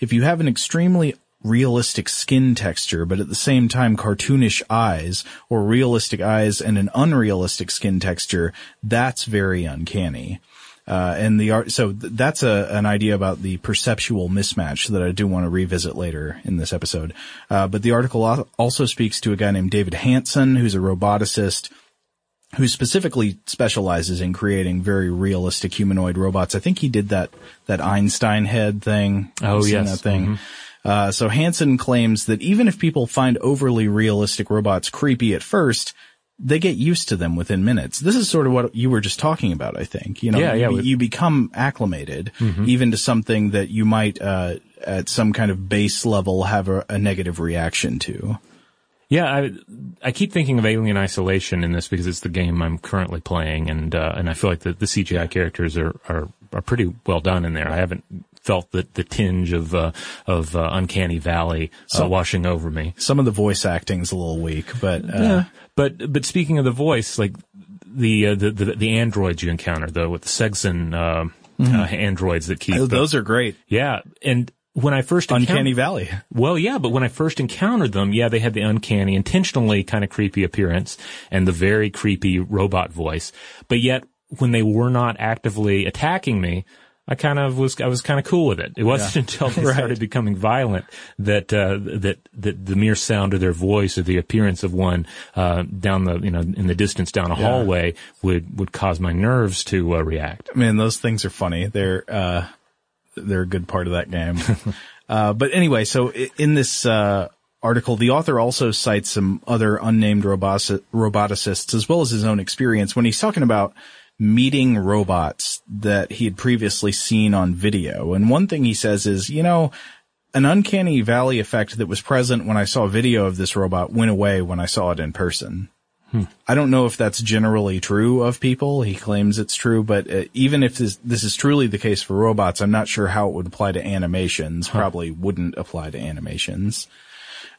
If you have an extremely realistic skin texture, but at the same time cartoonish eyes, or realistic eyes and an unrealistic skin texture, that's very uncanny. Uh, and the art, so th- that's a, an idea about the perceptual mismatch that I do want to revisit later in this episode. Uh, but the article also speaks to a guy named David Hanson, who's a roboticist who specifically specializes in creating very realistic humanoid robots. I think he did that, that Einstein head thing. Oh, yes. That thing. Mm-hmm. Uh, so Hanson claims that even if people find overly realistic robots creepy at first, they get used to them within minutes. This is sort of what you were just talking about, I think. You know, yeah, yeah, you, you become acclimated mm-hmm. even to something that you might, uh, at some kind of base level have a, a negative reaction to. Yeah, I I keep thinking of Alien Isolation in this because it's the game I'm currently playing, and uh, and I feel like the, the CGI characters are, are are pretty well done in there. I haven't felt the, the tinge of, uh, of, uh, uncanny valley, uh, washing over me. Some of the voice acting's a little weak, but, uh, Yeah. But, but speaking of the voice, like, the, uh, the, the, the androids you encounter though, with the Seegson, uh, uh, androids that keep, uh, those are great. yeah. And when I first Uncanny encountered- Valley. well, yeah, but when I first encountered them, yeah, they had the uncanny, intentionally kind of creepy appearance and the very creepy robot voice. But yet, when they were not actively attacking me, I kind of was, I was kind of cool with it. It wasn't until they Right. started becoming violent that, uh, that, that the mere sound of their voice or the appearance of one, uh, down the, you know, in the distance down a hallway would, would cause my nerves to, uh, react. Man, those things are funny. They're, uh, they're a good part of that game. uh, but anyway, so in this, uh, article, the author also cites some other unnamed roboticists as well as his own experience when he's talking about meeting robots that he had previously seen on video. And one thing he says is, you know, an uncanny valley effect that was present when I saw video of this robot went away when I saw it in person. I don't know if that's generally true of people. He claims it's true, but uh, even if this, this is truly the case for robots, I'm not sure how it would apply to animations. Probably wouldn't apply to animations.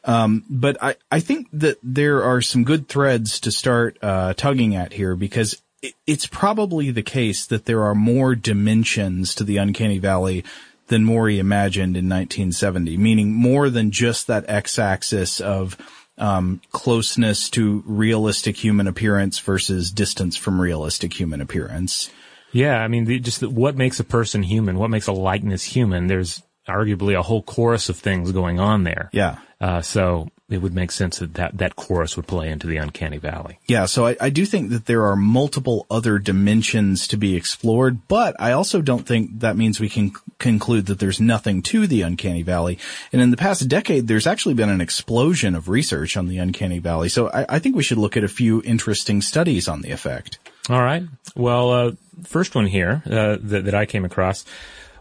Um, but I, I think that there are some good threads to start uh, tugging at here because it, it's probably the case that there are more dimensions to the uncanny valley than Mori imagined in 1970, meaning more than just that x-axis of um, closeness to realistic human appearance versus distance from realistic human appearance. Yeah, I mean, the, just the, what makes a person human, what makes a likeness human, there's arguably a whole chorus of things going on there. Yeah. Uh, so it would make sense that, that that chorus would play into the uncanny valley. Yeah, so I, I do think that there are multiple other dimensions to be explored, but I also don't think that means we can c- conclude that there's nothing to the uncanny valley. And in the past decade, there's actually been an explosion of research on the uncanny valley. So I, I think we should look at a few interesting studies on the effect. All right. Well, uh, first one here uh, that, that I came across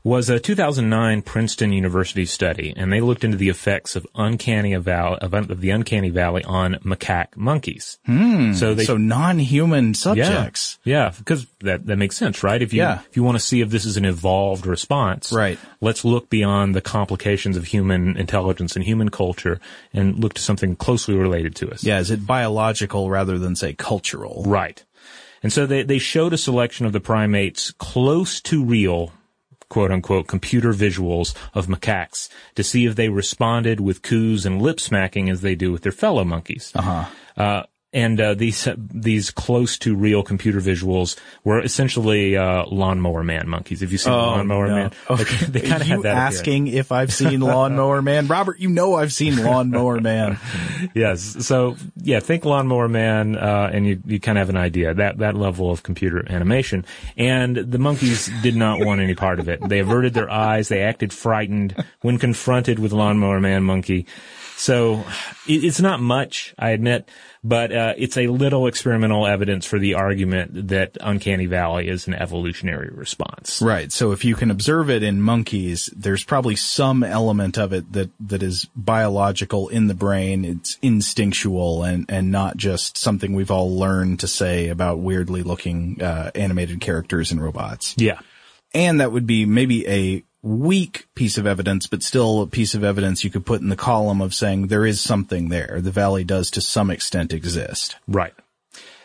was a 2009 Princeton University study, and they looked into the effects of uncanny of, un- of the uncanny valley on macaque monkeys. Hmm. So they so non-human subjects. Yeah, because that, that makes sense, right? If you Yeah. if you want to see if this is an evolved response, Right. Let's look beyond the complications of human intelligence and human culture and look to something closely related to us. Yeah, is it biological rather than say cultural? Right. And so they, they showed a selection of the primates close to real, quote unquote, computer visuals of macaques to see if they responded with coos and lip smacking as they do with their fellow monkeys. Uh-huh. And uh, these these close to real computer visuals were essentially uh, lawnmower man monkeys. If you see lawnmower Oh, no. man, they, they kind of had that. appearance. asking if I've seen Lawnmower Man, Robert? You know I've seen Lawnmower Man. Yes. So yeah, think Lawnmower Man, uh, and you, you kind of have an idea that that level of computer animation. And the monkeys did not want any part of it. They averted their eyes. They acted frightened when confronted with Lawnmower Man monkey. So it, it's not much, I admit, but uh, it's a little experimental evidence for the argument that Uncanny Valley is an evolutionary response. Right. So if you can observe it in monkeys, there's probably some element of it that, that is biological in the brain. It's instinctual and, and not just something we've all learned to say about weirdly looking, uh, animated characters and robots. Yeah. And that would be maybe a weak piece of evidence, but still a piece of evidence you could put in the column of saying there is something there. The valley does to some extent exist. Right.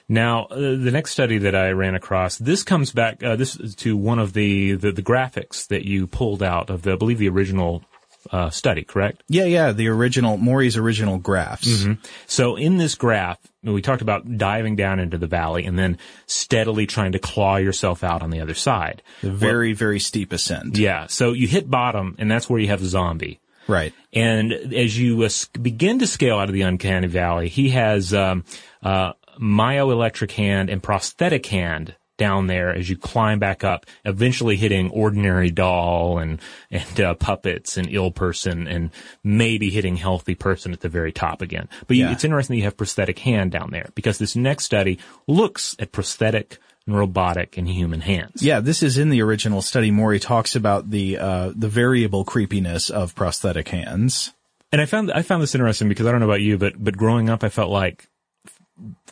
Now, uh, the next study that I ran across, this comes back, uh, this is to one of the, the, the graphics that you pulled out of the, I believe the original, uh, study, correct? Yeah, yeah, the original, Mori's original graphs. So in this graph, we talked about diving down into the valley and then steadily trying to claw yourself out on the other side. The very, very steep ascent. Yeah. So you hit bottom and that's where you have the zombie. Right. And as you uh, begin to scale out of the uncanny valley, he has um, uh, myoelectric hand and prosthetic hand down there as you climb back up, eventually hitting ordinary doll and and uh, puppets and ill person and maybe hitting healthy person at the very top again. But you, it's interesting that you have prosthetic hand down there because this next study looks at prosthetic and robotic and human hands. Yeah, this is in the original study. Mori talks about the uh, the variable creepiness of prosthetic hands. And I found I found this interesting because I don't know about you, but but growing up, I felt like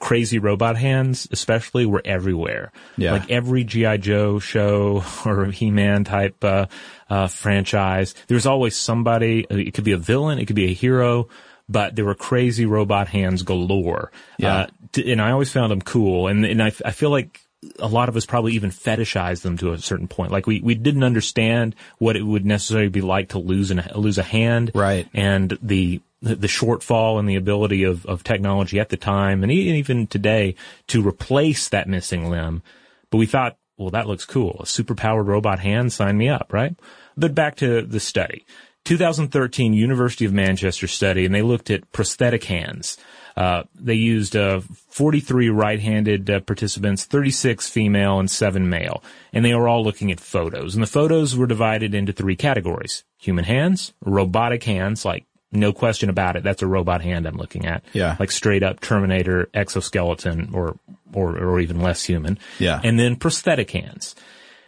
crazy robot hands, especially, were everywhere. Yeah. Like every GI Joe show or He-Man type uh, uh, franchise, there's always somebody. uh, It could be a villain, it could be a hero, but there were crazy robot hands galore. Yeah. Uh, t- and I always found them cool. And and I, I feel like a lot of us probably even fetishized them to a certain point. Like we, we didn't understand what it would necessarily be like to lose an, lose a hand. Right. And the, the the shortfall in the ability of, of technology at the time and even today to replace that missing limb. But we thought, well, that looks cool. A superpowered robot hand, sign me up, right? But back to the study. 2013 University of Manchester study, and they looked at prosthetic hands. Uh, they used uh, 43 right-handed uh, participants, 36 female, and 7 male, and they were all looking at photos. And the photos were divided into three categories: human hands, robotic hands, like no question about it, that's a robot hand I'm looking at. Yeah. like straight up Terminator exoskeleton, or or or even less human. Yeah. and then prosthetic hands.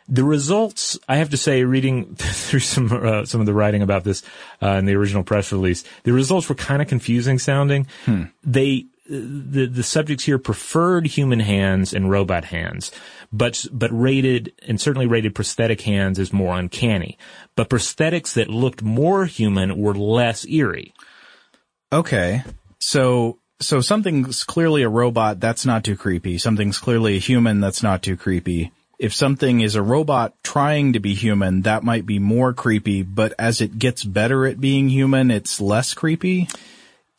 The results, I have to say, reading through some uh, some of the writing about this uh, in the original press release, the results were kind of confusing sounding. They the the subjects here preferred human hands and robot hands, but but rated and certainly rated prosthetic hands as more uncanny. But prosthetics that looked more human were less eerie. Okay. So, so something's clearly a robot, that's not too creepy. Something's clearly a human, that's not too creepy. If something is a robot trying to be human, that might be more creepy, but as it gets better at being human, it's less creepy.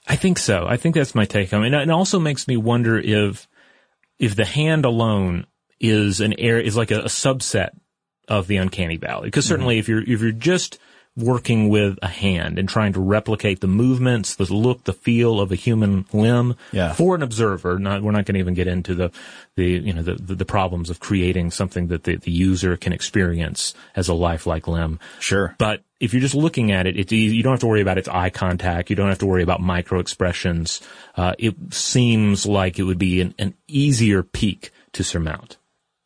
I think so. I think that's my take on it. And it also makes me wonder if if the hand alone is an air is like a, a subset of the uncanny valley. Because certainly if you're if you're just working with a hand and trying to replicate the movements, the look, the feel of a human limb Yeah. for an observer, not we're not going to even get into the the you know the, the the problems of creating something that the, the user can experience as a lifelike limb. Sure. But if you're just looking at it, it's easy. You don't have to worry about its eye contact. You don't have to worry about micro expressions. Uh, it seems like it would be an, an easier peak to surmount.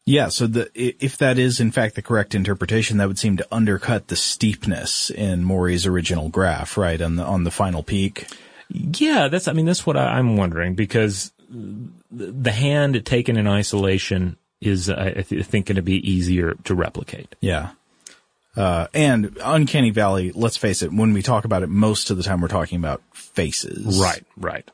Yeah, so the if that is in fact the correct interpretation, that would seem to undercut the steepness in Mori's original graph, right? On the on the final peak. Yeah, that's. I mean, that's what I, I'm wondering because the hand taken in isolation is, I I th- think, going to be easier to replicate. Yeah. Uh, and Uncanny Valley, let's face it, when we talk about it, most of the time we're talking about faces. Right, right.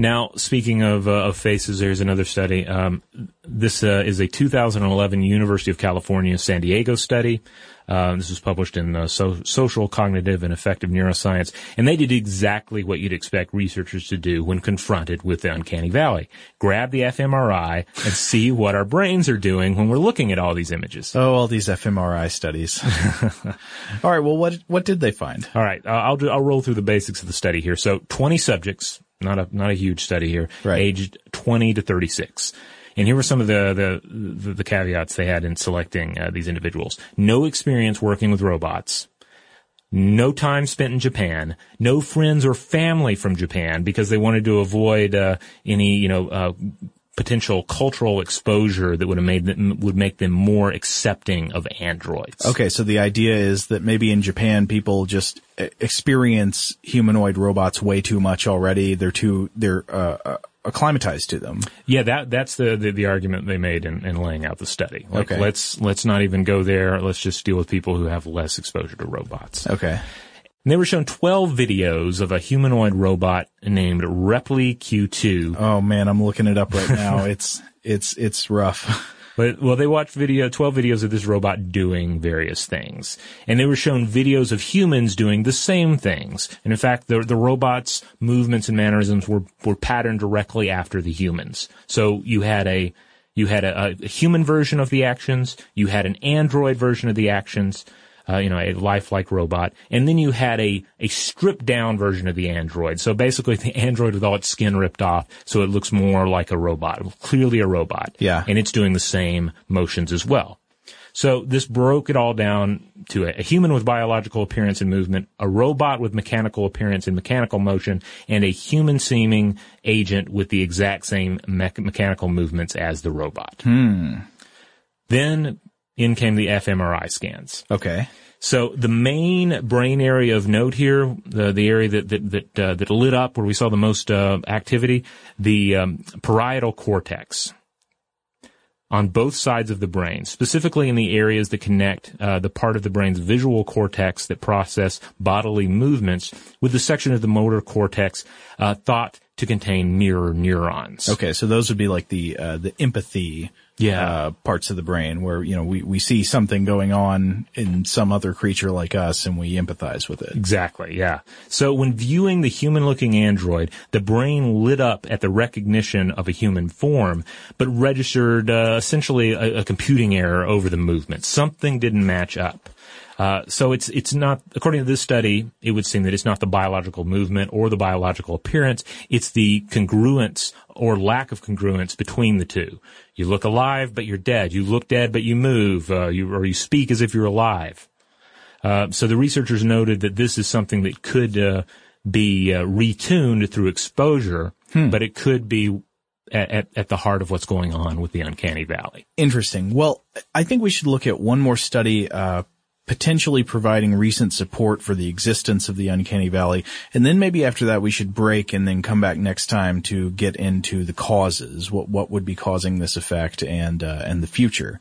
Now, speaking of, uh, of faces, there's another study. Um, this uh, is a 2011 University of California San Diego study. Uh, this was published in so- Social, Cognitive, and Affective Neuroscience, and they did exactly what you'd expect researchers to do when confronted with the uncanny valley: grab the fMRI and see what our brains are doing when we're looking at all these images. Oh, all these fMRI studies. all right. Well, what what did they find? All right, uh, I'll do, I'll roll through the basics of the study here. So, 20 subjects, not a not a huge study here, Right. aged 20 to 36. And here were some of the the, the, the caveats they had in selecting uh, these individuals: no experience working with robots, no time spent in Japan, no friends or family from Japan because they wanted to avoid uh, any you know. Uh, potential cultural exposure that would have made them would make them more accepting of androids. Okay, so the idea is that maybe in Japan people just experience humanoid robots way too much already. They're too they're uh, uh, acclimatized to them. Yeah, that that's the, the, the argument they made in, in laying out the study. Like, Okay. let's let's not even go there. Let's just deal with people who have less exposure to robots. Okay. And they were shown 12 videos of a humanoid robot named Repliee Q2. Oh man, I'm looking it up right now. it's it's it's rough. But well, they watched video 12 videos of this robot doing various things, and they were shown videos of humans doing the same things. And in fact, the the robot's movements and mannerisms were were patterned directly after the humans. So you had a you had a, a human version of the actions, you had an android version of the actions. Uh, you know, a lifelike robot, and then you had a a stripped down version of the android. So basically, the android with all its skin ripped off, so it looks more like a robot, clearly a robot Yeah. and it's doing the same motions as well. So this broke it all down to a, a human with biological appearance and movement, a robot with mechanical appearance and mechanical motion, and a human seeming agent with the exact same mech- mechanical movements as the robot. Hmm. Then in came the fMRI scans. Okay. So the main brain area of note here, the the area that that that, uh, that lit up where we saw the most uh, activity, the um, parietal cortex on both sides of the brain, specifically in the areas that connect uh, the part of the brain's visual cortex that process bodily movements with the section of the motor cortex uh, thought to contain mirror neurons. Okay, so those would be like the uh, the empathy Yeah. uh, parts of the brain where you know we we see something going on in some other creature like us and we empathize with it. Exactly, yeah. So when viewing the human looking android, the brain lit up at the recognition of a human form, but registered uh, essentially a, a computing error over the movement. Something didn't match up. Uh, so it's it's not according to this study, it would seem that it's not the biological movement or the biological appearance. It's the congruence or lack of congruence between the two. You look alive, but you're dead. You look dead, but you move. Uh, you or you speak as if you're alive. Uh, so the researchers noted that this is something that could uh, be uh, retuned through exposure, but it could be at, at, at the heart of what's going on with the uncanny valley. Interesting. Well, I think we should look at one more study, uh, potentially providing recent support for the existence of the uncanny valley. And then maybe after that we should break and then come back next time to get into the causes, what, what would be causing this effect and, uh, and the future.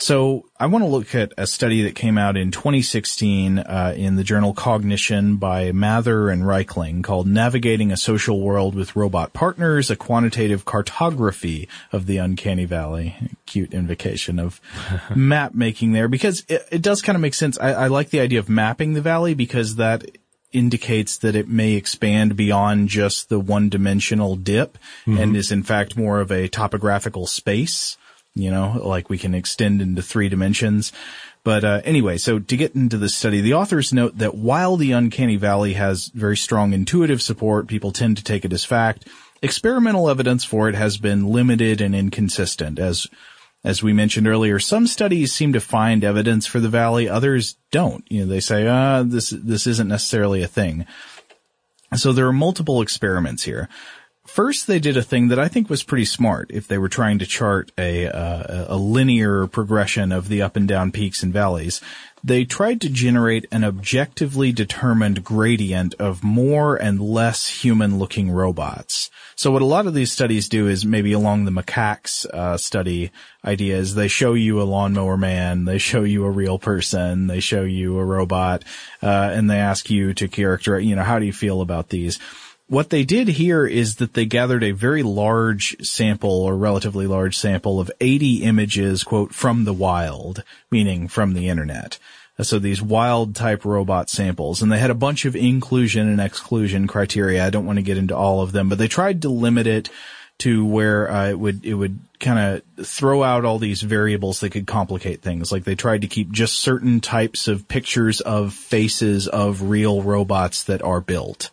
So I want to look at a study that came out in 2016 uh, in the journal Cognition by Mathur and Reichling called "Navigating a Social World with Robot Partners: A Quantitative Cartography of the Uncanny Valley." Cute invocation of map making there because it, it does kind of make sense. I, I like the idea of mapping the valley because that indicates that it may expand beyond just the one dimensional dip and is in fact more of a topographical space you know, like we can extend into three dimensions. But uh, anyway, so to get into the study, the authors note that while the uncanny valley has very strong intuitive support, people tend to take it as fact. Experimental evidence for it has been limited and inconsistent. As as we mentioned earlier, some studies seem to find evidence for the valley, others don't. You know, they say, "Ah, this this isn't necessarily a thing." So there are multiple experiments here. First, they did a thing that I think was pretty smart. If they were trying to chart a uh, a linear progression of the up and down peaks and valleys, they tried to generate an objectively determined gradient of more and less human-looking robots. So what a lot of these studies do is maybe along the macaques uh, study idea is they show you a lawnmower man, they show you a real person, they show you a robot, uh, and they ask you to characterize, you know, how do you feel about these? What they did here is that they gathered a very large sample or relatively large sample of 80 images, quote, from the wild, meaning from the internet. So these wild type robot samples and they had a bunch of inclusion and exclusion criteria. I don't want to get into all of them, but they tried to limit it to where uh, it would it would kind of throw out all these variables that could complicate things. Like they tried to keep just certain types of pictures of faces of real robots that are built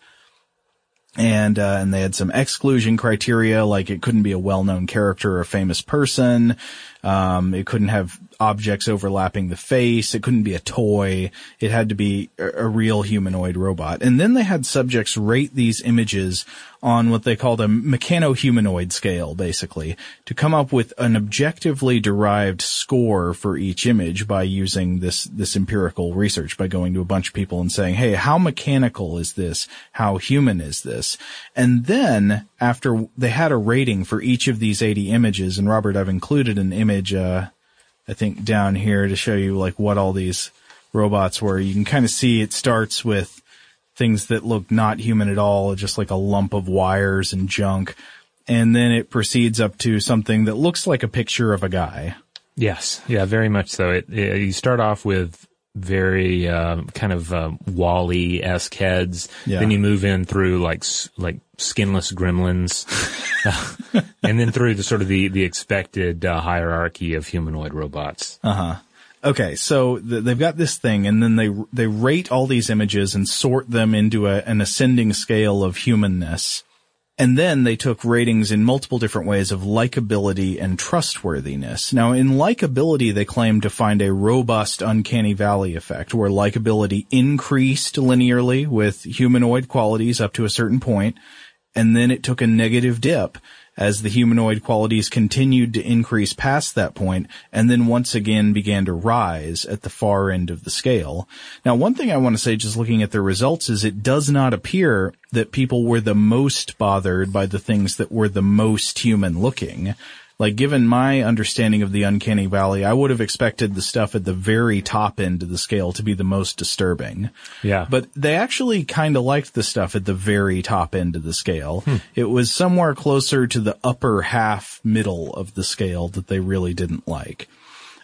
and uh, and they had some exclusion criteria, like it couldn't be a well-known character or a famous person. Um, it couldn't have objects overlapping the face. It couldn't be a toy. It had to be a, a real humanoid robot. And then they had subjects rate these images on what they called a mechano-humanoid scale, basically, to come up with an objectively derived score for each image by using this, this empirical research, by going to a bunch of people and saying, hey, how mechanical is this? How human is this? And then, after they had a rating for each of these 80 images, and Robert, I've included an image, uh, I think down here to show you like what all these robots were. You can kind of see it starts with things that look not human at all, just like a lump of wires and junk. And then it proceeds up to something that looks like a picture of a guy. Yes, yeah, very much so. It, it you start off with very uh, kind of uh, WALL-E esque heads. Yeah. Then you move in through like like skinless gremlins, and then through the sort of the the expected uh, hierarchy of humanoid robots. Okay, so th- they've got this thing, and then they they rate all these images and sort them into a, an ascending scale of humanness, and then they took ratings in multiple different ways of likability and trustworthiness. Now, in likability, they claimed to find a robust uncanny valley effect, where likability increased linearly with humanoid qualities up to a certain point, and then it took a negative dip as the humanoid qualities continued to increase past that point and then once again began to rise at the far end of the scale. Now, one thing I want to say just looking at the results is it does not appear that people were the most bothered by the things that were the most human looking. Like given my understanding of the uncanny valley, I would have expected the stuff at the very top end of the scale to be the most disturbing. Yeah. But they actually kind of liked the stuff at the very top end of the scale. It was somewhere closer to the upper half middle of the scale that they really didn't like.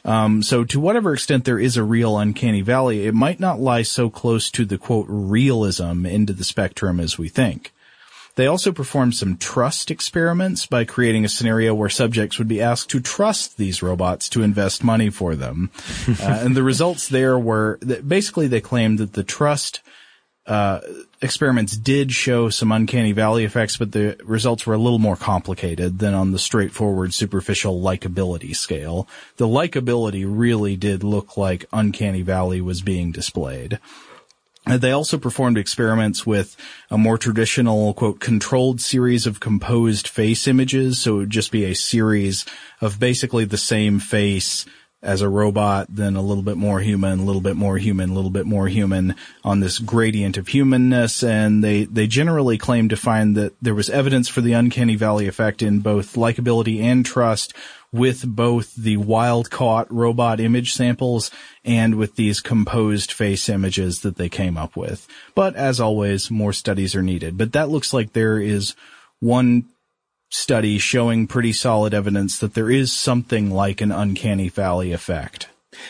Um, so to whatever extent there is a real uncanny valley, it might not lie so close to the quote realism into the spectrum as we think. They also performed some trust experiments by creating a scenario where subjects would be asked to trust these robots to invest money for them. uh, and the results there were that basically they claimed that the trust uh, experiments did show some uncanny valley effects, but the results were a little more complicated than on the straightforward superficial likability scale. The likability really did look like uncanny valley was being displayed. Uh, They also performed experiments with a more traditional, quote, controlled series of composed face images. So it would just be a series of basically the same face as a robot, then a little bit more human, a little bit more human, a little bit more human on this gradient of humanness. And they, they generally claim to find that there was evidence for the uncanny valley effect in both likability and trust with both the wild caught robot image samples and with these composed face images that they came up with. But as always, more studies are needed. But that looks like there is one study showing pretty solid evidence that there is something like an uncanny valley effect.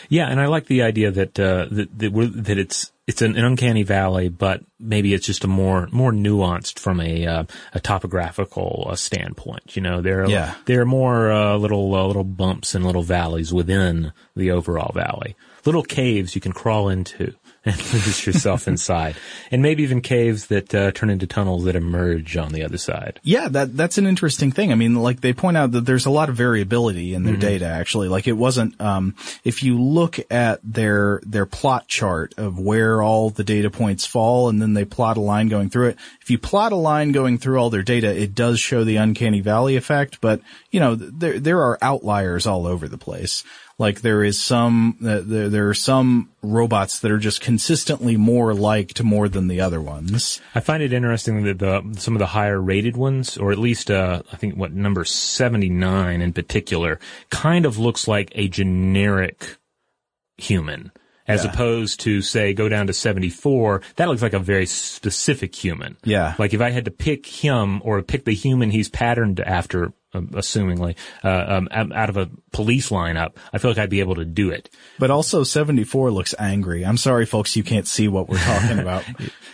Yeah, and I like the idea that uh, that that, we're, that it's it's an, an uncanny valley, but maybe it's just a more more nuanced from a uh, a topographical uh, standpoint. You know, there are Yeah. there are more uh, little uh, little bumps and little valleys within the overall valley, little caves you can crawl into and lose yourself inside, and maybe even caves that uh, turn into tunnels that emerge on the other side. Yeah, that that's an interesting thing. I mean, like they point out that there's a lot of variability in their data actually. Like it wasn't um if you look at their their plot chart of where all the data points fall and then they plot a line going through it. If you plot a line going through all their data, it does show the uncanny valley effect, but you know, there there are outliers all over the place. Like there is some, uh, there, there are some robots that are just consistently more liked more than the other ones. I find it interesting that the some of the higher rated ones, or at least uh, I think what number seventy nine in particular, kind of looks like a generic human. As Yeah. opposed to say go down to 74, that looks like a very specific human. Yeah. Like if I had to pick him or pick the human he's patterned after, assumingly, uh, um, out out of a police lineup, I feel like I'd be able to do it. But also 74 looks angry. I'm sorry folks, you can't see what we're talking about.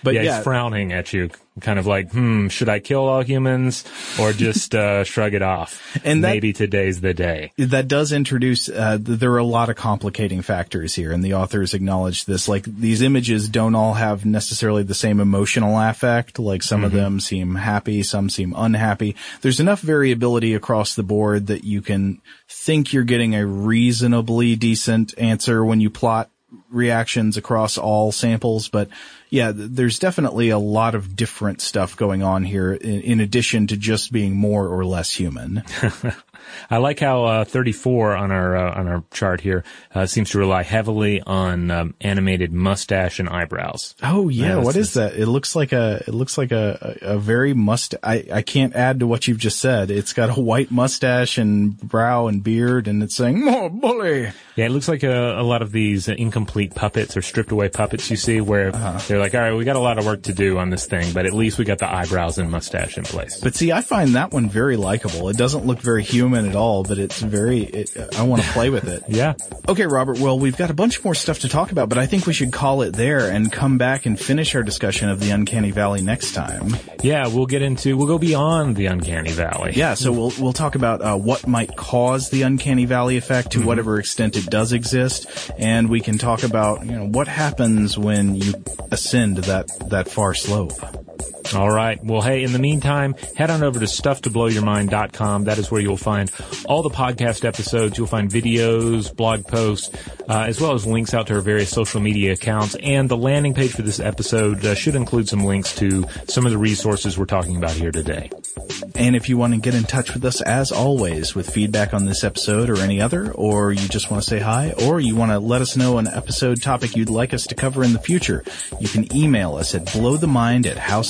But yeah, yeah, he's frowning at you, kind of like, hmm, should I kill all humans or just uh, shrug it off? And that- maybe today's the day. that does introduce uh, there are a lot of complicating factors here and the authors acknowledge this like these images don't all have necessarily the same emotional affect like some of them seem happy some seem unhappy there's enough variability across the board that you can think you're getting a reasonably decent answer when you plot reactions across all samples but yeah there's definitely a lot of different stuff going on here in, in addition to just being more or less human I like how uh, 34 on our uh, on our chart here uh, seems to rely heavily on um, animated mustache and eyebrows. Oh yeah, what that? It looks like a it looks like a a, a very must. I I can't add to what you've just said. It's got a white mustache and brow and beard, and it's saying more bully. Yeah, it looks like a, a lot of these incomplete puppets or stripped away puppets you see where they're like, all right, we got a lot of work to do on this thing, but at least we got the eyebrows and mustache in place. But see, I find that one very likable. It doesn't look very human at all, but it's very. It, I want to play with it. Yeah. Okay, Robert. Well, we've got a bunch more stuff to talk about, but I think we should call it there and come back and finish our discussion of the Uncanny Valley next time. Yeah, we'll get into, we'll go beyond the uncanny valley. Yeah, so we'll we'll talk about uh, what might cause the uncanny valley effect to whatever extent it does exist, and we can talk about you know what happens when you ascend that that far slope. All right. Well, hey, in the meantime, head on over to stufftoblowyourmind.com. That is where you'll find all the podcast episodes. You'll find videos, blog posts, uh, as well as links out to our various social media accounts. And the landing page for this episode uh, should include some links to some of the resources we're talking about here today. And if you want to get in touch with us, as always, with feedback on this episode or any other, or you just want to say hi, or you want to let us know an episode topic you'd like us to cover in the future, you can email us at blowthemind at house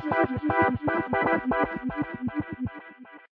Thank you.